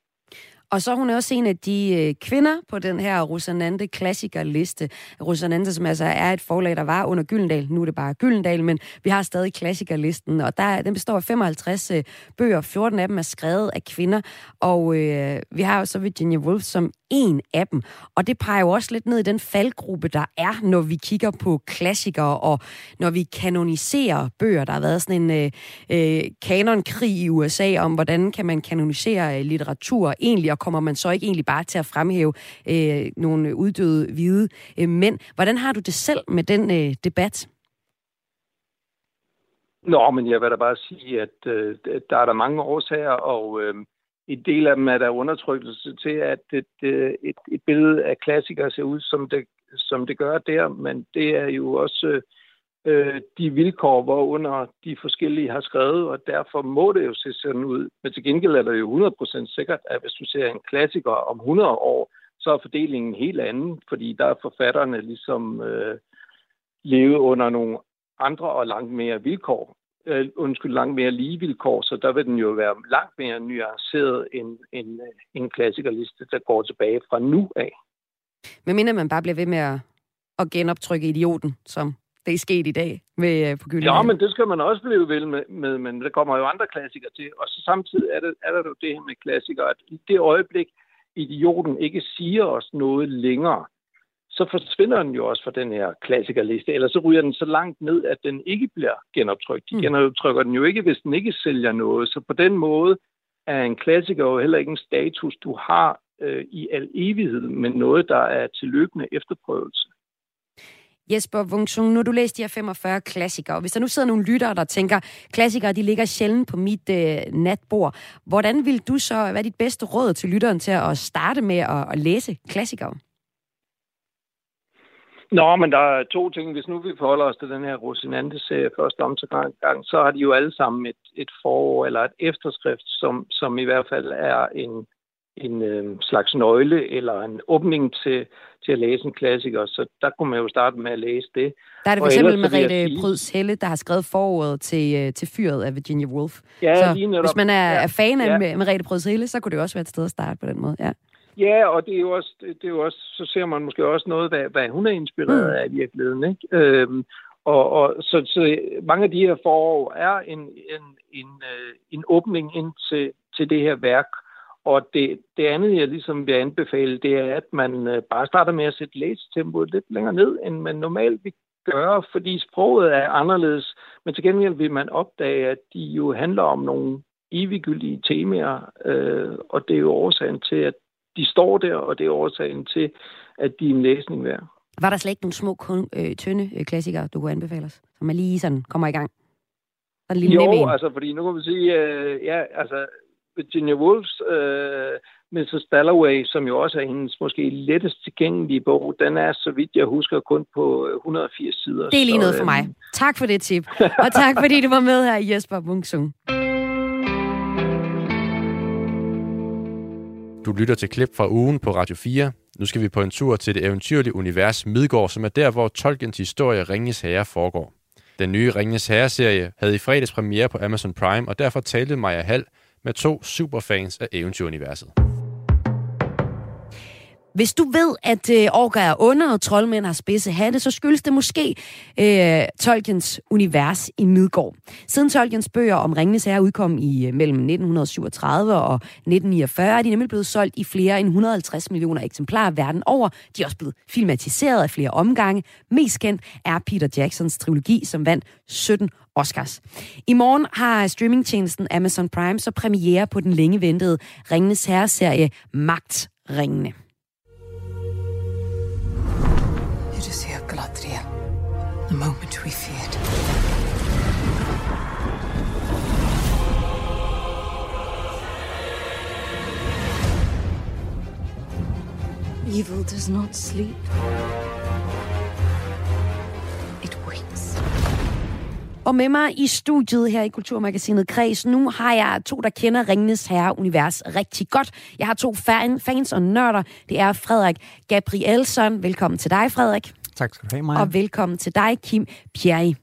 [SPEAKER 3] Og så er hun også en af de øh, kvinder på den her Rosanante klassikerliste. Rosanante, som altså er et forlag, der var under Gyldendal. Nu er det bare Gyldendal, men vi har stadig klassikerlisten. Og der, den består af 55 øh, bøger. 14 af dem er skrevet af kvinder. Og øh, vi har jo så Virginia Woolf som en af dem. Og det peger jo også lidt ned i den faldgruppe, der er, når vi kigger på klassikere, og når vi kanoniserer bøger. Der har været sådan en øh, øh, kanonkrig i USA om, hvordan kan man kanonisere øh, litteratur egentlig, og kommer man så ikke egentlig bare til at fremhæve øh, nogle uddøde hvide øh, mænd. Hvordan har du det selv med den øh, debat?
[SPEAKER 7] Nå, men jeg vil da bare sige, at øh, der er der mange årsager, og øh, en del af dem er der undertrykkelse til, at et, et, et billede af klassikere ser ud, som det, som det gør der, men det er jo også øh, de vilkår, hvorunder de forskellige har skrevet, og derfor må det jo se sådan ud. Men til gengæld er det jo 100% sikkert, at hvis du ser en klassiker om 100 år, så er fordelingen helt anden, fordi der er forfatterne ligesom øh, levet under nogle andre og langt mere vilkår øh, undskyld, langt mere lige vilkår, så der vil den jo være langt mere nuanceret end, end øh, en klassikerliste, der går tilbage fra nu af.
[SPEAKER 3] Men minder man bare bliver ved med at, at genoptrykke idioten, som det er sket i dag med, uh, på Gyldendal.
[SPEAKER 7] Ja, men det skal man også blive ved med, med, men der kommer jo andre klassikere til. Og så samtidig er, det, er der jo det her med klassikere, at i det øjeblik, idioten ikke siger os noget længere, så forsvinder den jo også fra den her klassikerliste, eller så ryger den så langt ned, at den ikke bliver genoptrykt. De mm. genoptrykker den jo ikke, hvis den ikke sælger noget. Så på den måde er en klassiker jo heller ikke en status, du har øh, i al evighed, men noget, der er til løbende efterprøvelse.
[SPEAKER 3] Jesper Wungsung, nu har du læst de her 45 klassikere, hvis der nu sidder nogle lyttere, der tænker, klassikere, de ligger sjældent på mit øh, natbord, hvordan vil du så, hvad er dit bedste råd til lytteren til at starte med at, at læse klassikere?
[SPEAKER 7] Nå, men der er to ting. Hvis nu vi forholder os til den her Rosinante-serie første omgang, så har de jo alle sammen et, et forår eller et efterskrift, som, som i hvert fald er en, en øh, slags nøgle eller en åbning til, til at læse en klassiker. Så der kunne man jo starte med at læse det.
[SPEAKER 3] Der er det for eksempel Merete. Pryds Helle, der har skrevet forordet til, øh, til fyret af Virginia Woolf.
[SPEAKER 7] Ja,
[SPEAKER 3] så
[SPEAKER 7] lige netop.
[SPEAKER 3] hvis man er,
[SPEAKER 7] ja.
[SPEAKER 3] er fan af
[SPEAKER 7] ja.
[SPEAKER 3] Merete Pryds Helle, så kunne det også være et sted at starte på den måde. Ja.
[SPEAKER 7] Ja, og det er jo også, det er jo også så ser man måske også noget, hvad, hvad hun er inspireret mm. af i virkeligheden. Ikke? Øhm, og, og så, så mange af de her forår er en, en, en, øh, en åbning ind til, til det her værk. Og det, det andet, jeg ligesom vil anbefale, det er, at man øh, bare starter med at sætte læsetempoet lidt længere ned, end man normalt vil gøre, fordi sproget er anderledes. Men til gengæld vil man opdage, at de jo handler om nogle eviggyldige temaer, øh, og det er jo årsagen til, at de står der, og det er årsagen til, at de er en læsning værd.
[SPEAKER 3] Var der slet ikke nogle små, kun, øh, tynde øh, klassikere, du kunne anbefale os, som man lige sådan kommer i gang?
[SPEAKER 7] Sådan lille jo, altså, fordi nu kan vi sige, øh, ja, altså, Virginia Woolfs øh, Mrs. Dalloway, som jo også er hendes måske lettest tilgængelige bog, den er, så vidt jeg husker, kun på 180 sider.
[SPEAKER 3] Det er lige noget for mig. Øh, tak for det tip. Og tak fordi du var med her, Jesper Munksung.
[SPEAKER 1] Du lytter til klip fra ugen på Radio 4. Nu skal vi på en tur til det eventyrlige univers Midgård, som er der, hvor Tolkiens historie Ringes Herre foregår. Den nye Ringes Herre-serie havde i fredags premiere på Amazon Prime, og derfor talte Maja Hall med to superfans af eventyruniverset.
[SPEAKER 3] Hvis du ved, at øh, orker er under, og troldmænd har spidse hatte, så skyldes det måske øh, Tolkiens univers i Midgård. Siden Tolkiens bøger om Ringenes Herre udkom i øh, mellem 1937 og 1949, er de nemlig blevet solgt i flere end 150 millioner eksemplarer verden over. De er også blevet filmatiseret af flere omgange. Mest kendt er Peter Jacksons trilogi, som vandt 17 Oscars. I morgen har streamingtjenesten Amazon Prime så premiere på den længe ventede Ringenes Herre-serie Magtringene.
[SPEAKER 8] Galadriel. The moment we feared. Evil does not sleep. It waits.
[SPEAKER 3] Og med mig i studiet her i Kulturmagasinet Kreds, nu har jeg to, der kender Ringenes Herre-univers rigtig godt. Jeg har to fan, fans og nørder. Det er Frederik Gabrielsson. Velkommen til dig, Frederik.
[SPEAKER 9] Tak skal du have, Maja.
[SPEAKER 3] Og velkommen til dig, Kim Pierre.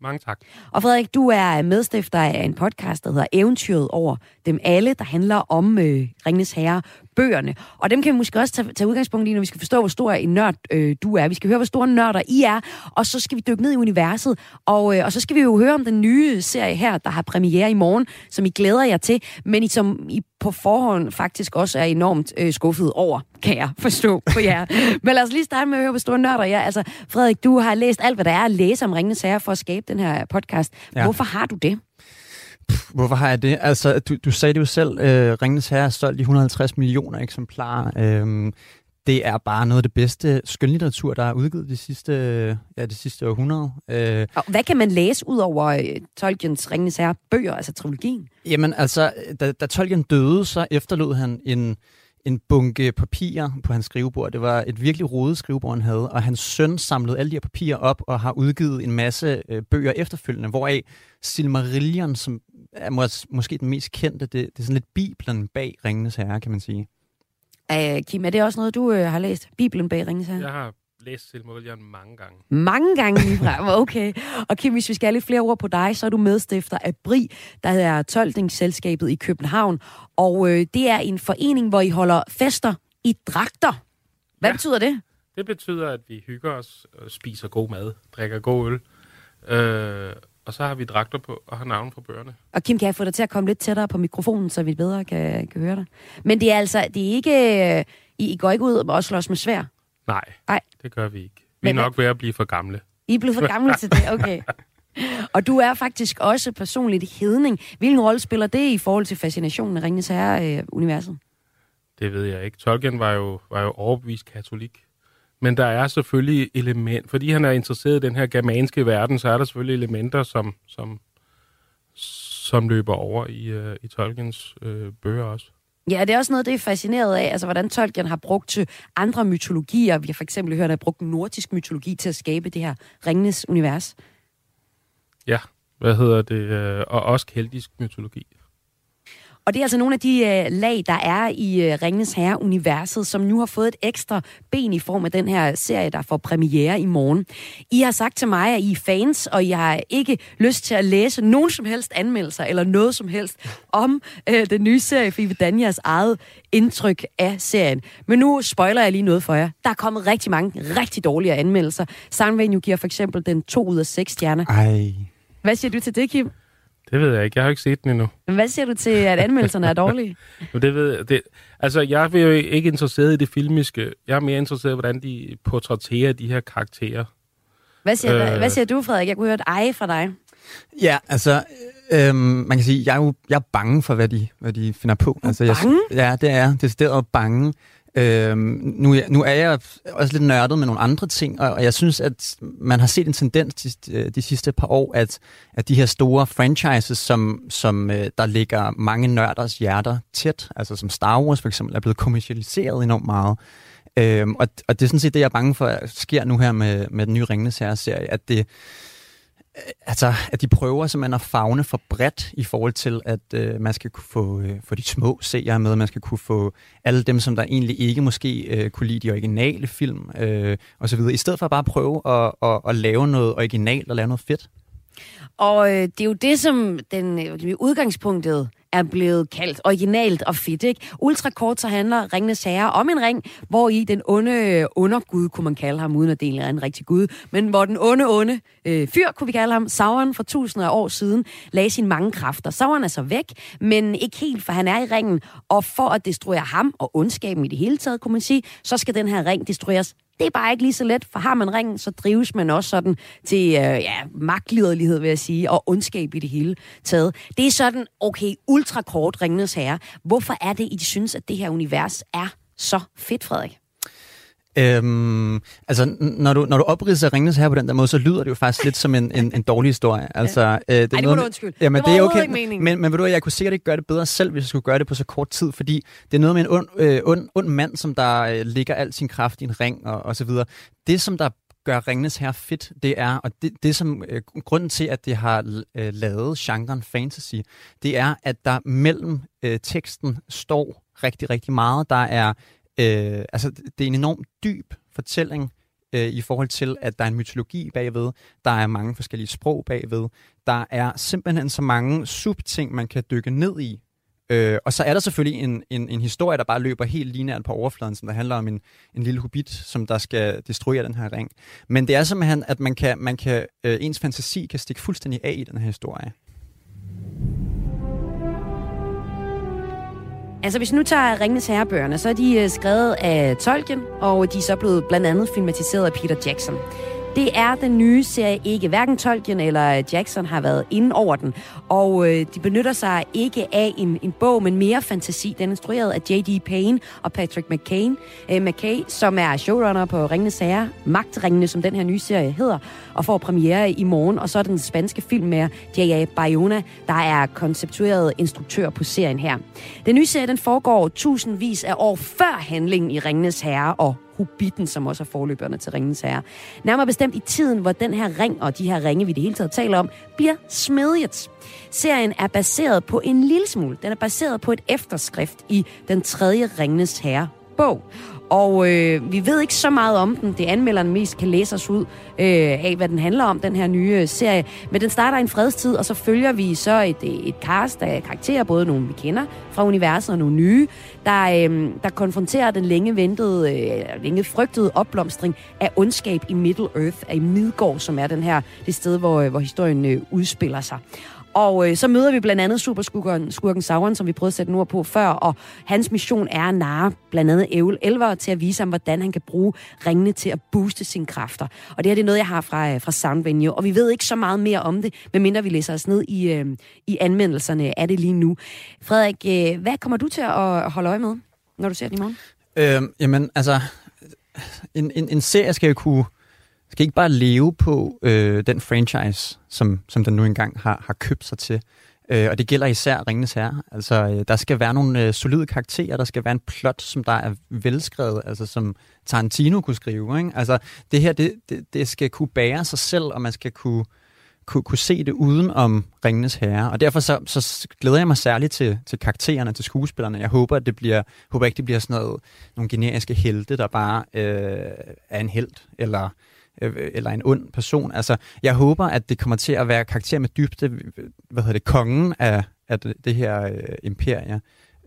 [SPEAKER 10] Mange tak.
[SPEAKER 3] Og Frederik, du er medstifter af en podcast, der hedder Eventyret over dem alle, der handler om øh, Ringenes Herre bøgerne. Og dem kan vi måske også tage, tage udgangspunkt i, når vi skal forstå, hvor stor en nørd øh, du er. Vi skal høre, hvor store nørder I er, og så skal vi dykke ned i universet. Og, øh, og så skal vi jo høre om den nye serie her, der har premiere i morgen, som I glæder jer til, men I, som I på forhånd faktisk også er enormt øh, skuffet over, kan jeg forstå på jer. men lad os lige starte med at høre, hvor store nørder I er. Altså, Frederik, du har læst alt, hvad der er at læse om Ringenes Herre for at skabe den her podcast. Ja. Hvorfor har du det?
[SPEAKER 9] Hvorfor har jeg det? Altså, du, du sagde det jo selv, øh, Ringens Herre er solgt i 150 millioner eksemplarer. Øhm, det er bare noget af det bedste skønlitteratur, der er udgivet de sidste, ja, de sidste århundrede. Øh,
[SPEAKER 3] Og hvad kan man læse ud over øh, Tolkiens Ringenes Herre bøger, altså trilogien?
[SPEAKER 9] Jamen altså, da, da Tolkien døde, så efterlod han en, en bunke papirer på hans skrivebord. Det var et virkelig rodet skrivebord, han havde, og hans søn samlede alle de her papirer op og har udgivet en masse øh, bøger efterfølgende, hvoraf Silmarillion, som er mås- måske den mest kendte, det, det er sådan lidt Bibelen bag Ringenes Herre, kan man sige.
[SPEAKER 3] Uh, Kim, er det også noget, du uh, har læst? Bibelen bag Ringenes Herre?
[SPEAKER 10] Jeg har læst Silmarillion mange gange.
[SPEAKER 3] Mange gange ligefrem, okay. Og Kim, hvis vi skal have lidt flere ord på dig, så er du medstifter af BRI, der er Tolkningsselskabet i København. Og øh, det er en forening, hvor I holder fester i dragter. Hvad ja. betyder det?
[SPEAKER 10] Det betyder, at vi hygger os, og spiser god mad, drikker god øl. Øh, og så har vi dragter på og har navn på bøgerne.
[SPEAKER 3] Og Kim, kan jeg få dig til at komme lidt tættere på mikrofonen, så vi bedre kan, kan høre dig? Men det er altså, det er ikke, øh, I, I går ikke ud og slås med svær?
[SPEAKER 10] Nej,
[SPEAKER 3] Nej.
[SPEAKER 10] det gør vi ikke. Vi er
[SPEAKER 3] Men-
[SPEAKER 10] nok ved at blive for gamle.
[SPEAKER 3] I er blevet for gamle til det, okay. Og du er faktisk også personligt hedning. Hvilken rolle spiller det i forhold til fascinationen af Ringens Herre-universet?
[SPEAKER 10] Det ved jeg ikke. Tolkien var jo, var jo overbevist katolik. Men der er selvfølgelig element, fordi han er interesseret i den her germanske verden, så er der selvfølgelig elementer, som, som, som løber over i, øh, i Tolkiens øh, bøger også.
[SPEAKER 3] Ja, det er også noget, det er fascineret af, altså hvordan Tolkien har brugt til andre mytologier. Vi har for eksempel hørt, at han har brugt nordisk mytologi til at skabe det her Ringenes univers.
[SPEAKER 10] Ja, hvad hedder det? Øh, og også keltisk mytologi.
[SPEAKER 3] Og det er altså nogle af de øh, lag, der er i øh, Ringenes Herre-universet, som nu har fået et ekstra ben i form af den her serie, der får premiere i morgen. I har sagt til mig, at I er fans, og I har ikke lyst til at læse nogen som helst anmeldelser eller noget som helst om øh, den nye serie, for I vil danne jeres eget indtryk af serien. Men nu spoiler jeg lige noget for jer. Der er kommet rigtig mange rigtig dårlige anmeldelser. Soundvenue giver for eksempel den 2 ud af 6 stjerner.
[SPEAKER 9] Ej.
[SPEAKER 3] Hvad siger du til det, Kim?
[SPEAKER 10] Det ved jeg ikke. Jeg har ikke set den endnu.
[SPEAKER 3] Hvad siger du til, at anmeldelserne er dårlige?
[SPEAKER 10] Men det ved jeg, det, altså, jeg er jo ikke interesseret i det filmiske. Jeg er mere interesseret i, hvordan de portrætterer de her karakterer.
[SPEAKER 3] Hvad siger, øh... Hvad siger du, Frederik? Jeg kunne høre et ej fra dig.
[SPEAKER 9] Ja, altså, øhm, man kan sige, jeg er jo jeg er bange for, hvad de, hvad de finder på.
[SPEAKER 3] er
[SPEAKER 9] altså, jeg,
[SPEAKER 3] bange?
[SPEAKER 9] Ja, det er jeg. Decideret bange. Øhm, nu, nu er jeg også lidt nørdet med nogle andre ting, og, og jeg synes, at man har set en tendens de, de sidste par år, at, at de her store franchises, som, som øh, der ligger mange nørders hjerter tæt, altså som Star Wars for eksempel, er blevet kommercialiseret enormt meget. Øhm, og, og det er sådan set det, jeg er bange for, at sker nu her med, med den nye Ringnes Herre-serie, at det, Øh, altså, at de prøver simpelthen at fagne for bredt i forhold til, at øh, man skal kunne få, øh, få de små seere med, man skal kunne få alle dem, som der egentlig ikke måske øh, kunne lide de originale film, øh, og så videre. I stedet for at bare prøve at, at, at lave noget originalt og lave noget fedt.
[SPEAKER 3] Og øh, det er jo det, som den øh, udgangspunktet er blevet kaldt originalt og fedt. Ikke? Ultrakort så handler Ringenes Herre om en ring, hvor i den onde undergud, kunne man kalde ham, uden at det er en rigtig gud, men hvor den onde, onde øh, fyr, kunne vi kalde ham, Sauron for tusinder af år siden, lagde sine mange kræfter. Sauron er så væk, men ikke helt, for han er i ringen, og for at destruere ham og ondskaben i det hele taget, kunne man sige, så skal den her ring destrueres det er bare ikke lige så let, for har man ringen, så drives man også sådan til øh, ja, magtliderlighed, vil jeg sige, og ondskab i det hele taget. Det er sådan, okay, ultrakort Ringenes Herre. Hvorfor er det, I synes, at det her univers er så fedt, Frederik?
[SPEAKER 9] Øhm, altså, når du, når du opridser Ringnes her på den der måde, så lyder det jo faktisk lidt som en, en, en dårlig historie. Altså,
[SPEAKER 3] øh, det Ej, det må du undskylde.
[SPEAKER 9] Jamen,
[SPEAKER 3] det,
[SPEAKER 9] det er okay. Men, men ved du jeg kunne sikkert ikke gøre det bedre selv, hvis jeg skulle gøre det på så kort tid, fordi det er noget med en ond, øh, ond, ond mand, som der øh, ligger al sin kraft i en ring og, og så videre. Det, som der gør Ringnes her fedt, det er, og det, det som øh, grunden til, at det har øh, lavet genren fantasy, det er, at der mellem øh, teksten står rigtig, rigtig meget. Der er Øh, altså, det er en enormt dyb fortælling øh, i forhold til, at der er en mytologi bagved, der er mange forskellige sprog bagved, der er simpelthen så mange subting, man kan dykke ned i. Øh, og så er der selvfølgelig en, en, en historie, der bare løber helt lineært på overfladen, som der handler om en, en lille hobbit, som der skal destruere den her ring. Men det er simpelthen, at man kan, man kan, øh, ens fantasi kan stikke fuldstændig af i den her historie.
[SPEAKER 3] Altså, hvis nu tager Ringnes Herrebøgerne, så er de øh, skrevet af Tolkien, og de er så blevet blandt andet filmatiseret af Peter Jackson. Det er den nye serie ikke. Hverken Tolkien eller Jackson har været inde over den. Og øh, de benytter sig ikke af en, en bog, men mere fantasi. Den er instrueret af J.D. Payne og Patrick McCain, øh, McKay, som er showrunner på Ringende Sager. Magtringene, som den her nye serie hedder, og får premiere i morgen. Og så er den spanske film med J.A. Bayona, der er konceptueret instruktør på serien her. Den nye serie den foregår tusindvis af år før handlingen i Ringenes Herre og Hobbiten, som også er forløberne til Ringens Herre. Nærmere bestemt i tiden, hvor den her ring og de her ringe, vi det hele taget taler om, bliver smedjet. Serien er baseret på en lille smule. Den er baseret på et efterskrift i den tredje Ringens Herre bog. Og øh, vi ved ikke så meget om den. Det anmelderen mest kan læse os ud øh, af, hvad den handler om, den her nye øh, serie. Men den starter i en fredstid, og så følger vi så et, øh, et cast af karakterer, både nogle vi kender fra universet og nogle nye, der, øh, der konfronterer den længe ventede, øh, længe frygtede opblomstring af ondskab i Middle Earth, af Midgård, som er den her, det sted, hvor, øh, hvor historien øh, udspiller sig. Og øh, så møder vi blandt andet superskurken skurken Sauron, som vi prøvede at sætte ord på før, og hans mission er at narre blandt andet Evel Elver til at vise ham, hvordan han kan bruge ringene til at booste sine kræfter. Og det her det er noget, jeg har fra, øh, fra Sound Venue, og vi ved ikke så meget mere om det, medmindre vi læser os ned i, øh, i anmeldelserne af det lige nu. Frederik, øh, hvad kommer du til at holde øje med, når du ser den i morgen?
[SPEAKER 9] Øh, jamen, altså, en, en, en serie skal jo kunne skal ikke bare leve på øh, den franchise, som, som den nu engang har, har købt sig til. Øh, og det gælder især Ringenes Herre. Altså, øh, der skal være nogle øh, solide karakterer, der skal være en plot, som der er velskrevet, altså som Tarantino kunne skrive. Ikke? Altså, det her, det, det, det skal kunne bære sig selv, og man skal kunne, kunne, kunne se det uden om Ringenes Herre. Og derfor så, så glæder jeg mig særligt til, til karaktererne, til skuespillerne. Jeg håber, at det bliver, håber ikke, det bliver sådan noget, nogle generiske helte, der bare øh, er en held, eller øh, eller en ond person. Altså, jeg håber, at det kommer til at være karakter med dybde, hvad hedder det, kongen af, af det, det her øh, imperie,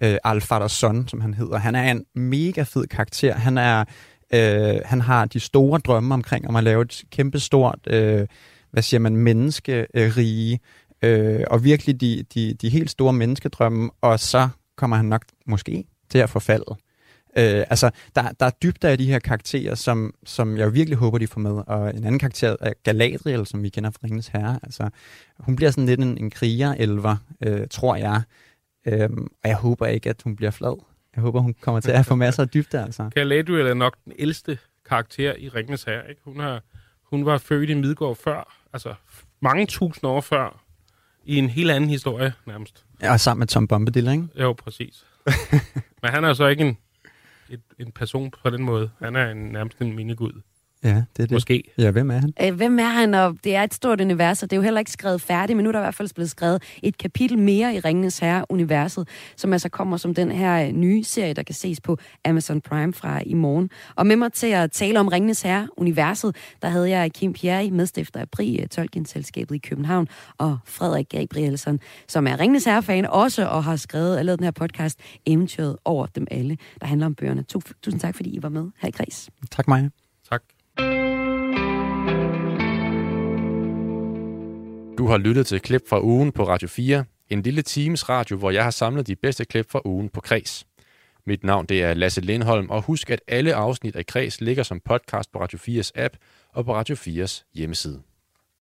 [SPEAKER 9] øh, Alfaders son, som han hedder. Han er en mega fed karakter. Han er øh, han har de store drømme omkring om at lave et kæmpestort, øh, hvad siger man, menneskerige, øh, og virkelig de, de, de helt store menneskedrømme, og så kommer han nok måske til at forfalde. Øh, altså, der, der er dybder af de her karakterer, som, som jeg virkelig håber, de får med. Og en anden karakter er Galadriel, som vi kender fra Ringens Herre. Altså, hun bliver sådan lidt en, en kriger-elver, øh, tror jeg. Øh, og jeg håber ikke, at hun bliver flad. Jeg håber, hun kommer til at få masser af dybder. Altså.
[SPEAKER 10] Galadriel er nok den ældste karakter i Ringens Herre. Ikke? Hun, har, hun var født i Midgård før, altså mange tusind år før, i en helt anden historie nærmest.
[SPEAKER 9] Ja, sammen med Tom Bombadil, ikke?
[SPEAKER 10] Jo, præcis. Men han er så ikke en et, en person på den måde. Han er en, nærmest en minigud.
[SPEAKER 9] Ja, det er det.
[SPEAKER 10] Måske.
[SPEAKER 9] Ja, hvem er han?
[SPEAKER 3] Øh, Hvem er han, og det er et stort univers, og det er jo heller ikke skrevet færdigt, men nu er der i hvert fald blevet skrevet et kapitel mere i Ringenes Herre-universet, som altså kommer som den her øh, nye serie, der kan ses på Amazon Prime fra i morgen. Og med mig til at tale om Ringenes Herre-universet, der havde jeg Kim Pierre, medstifter af Pri, øh, Tolkien-selskabet i København, og Frederik Gabrielsen, som er Ringenes Herre-fan også, og har skrevet og lavet den her podcast, Eventyret over dem alle, der handler om bøgerne. Tusind tak, fordi I var med her i Kreds.
[SPEAKER 9] Tak, Maja.
[SPEAKER 1] Du har lyttet til klip fra ugen på Radio 4, en lille times radio, hvor jeg har samlet de bedste klip fra ugen på Kres. Mit navn det er Lasse Lindholm, og husk, at alle afsnit af Kres ligger som podcast på Radio 4's app og på Radio 4's hjemmeside.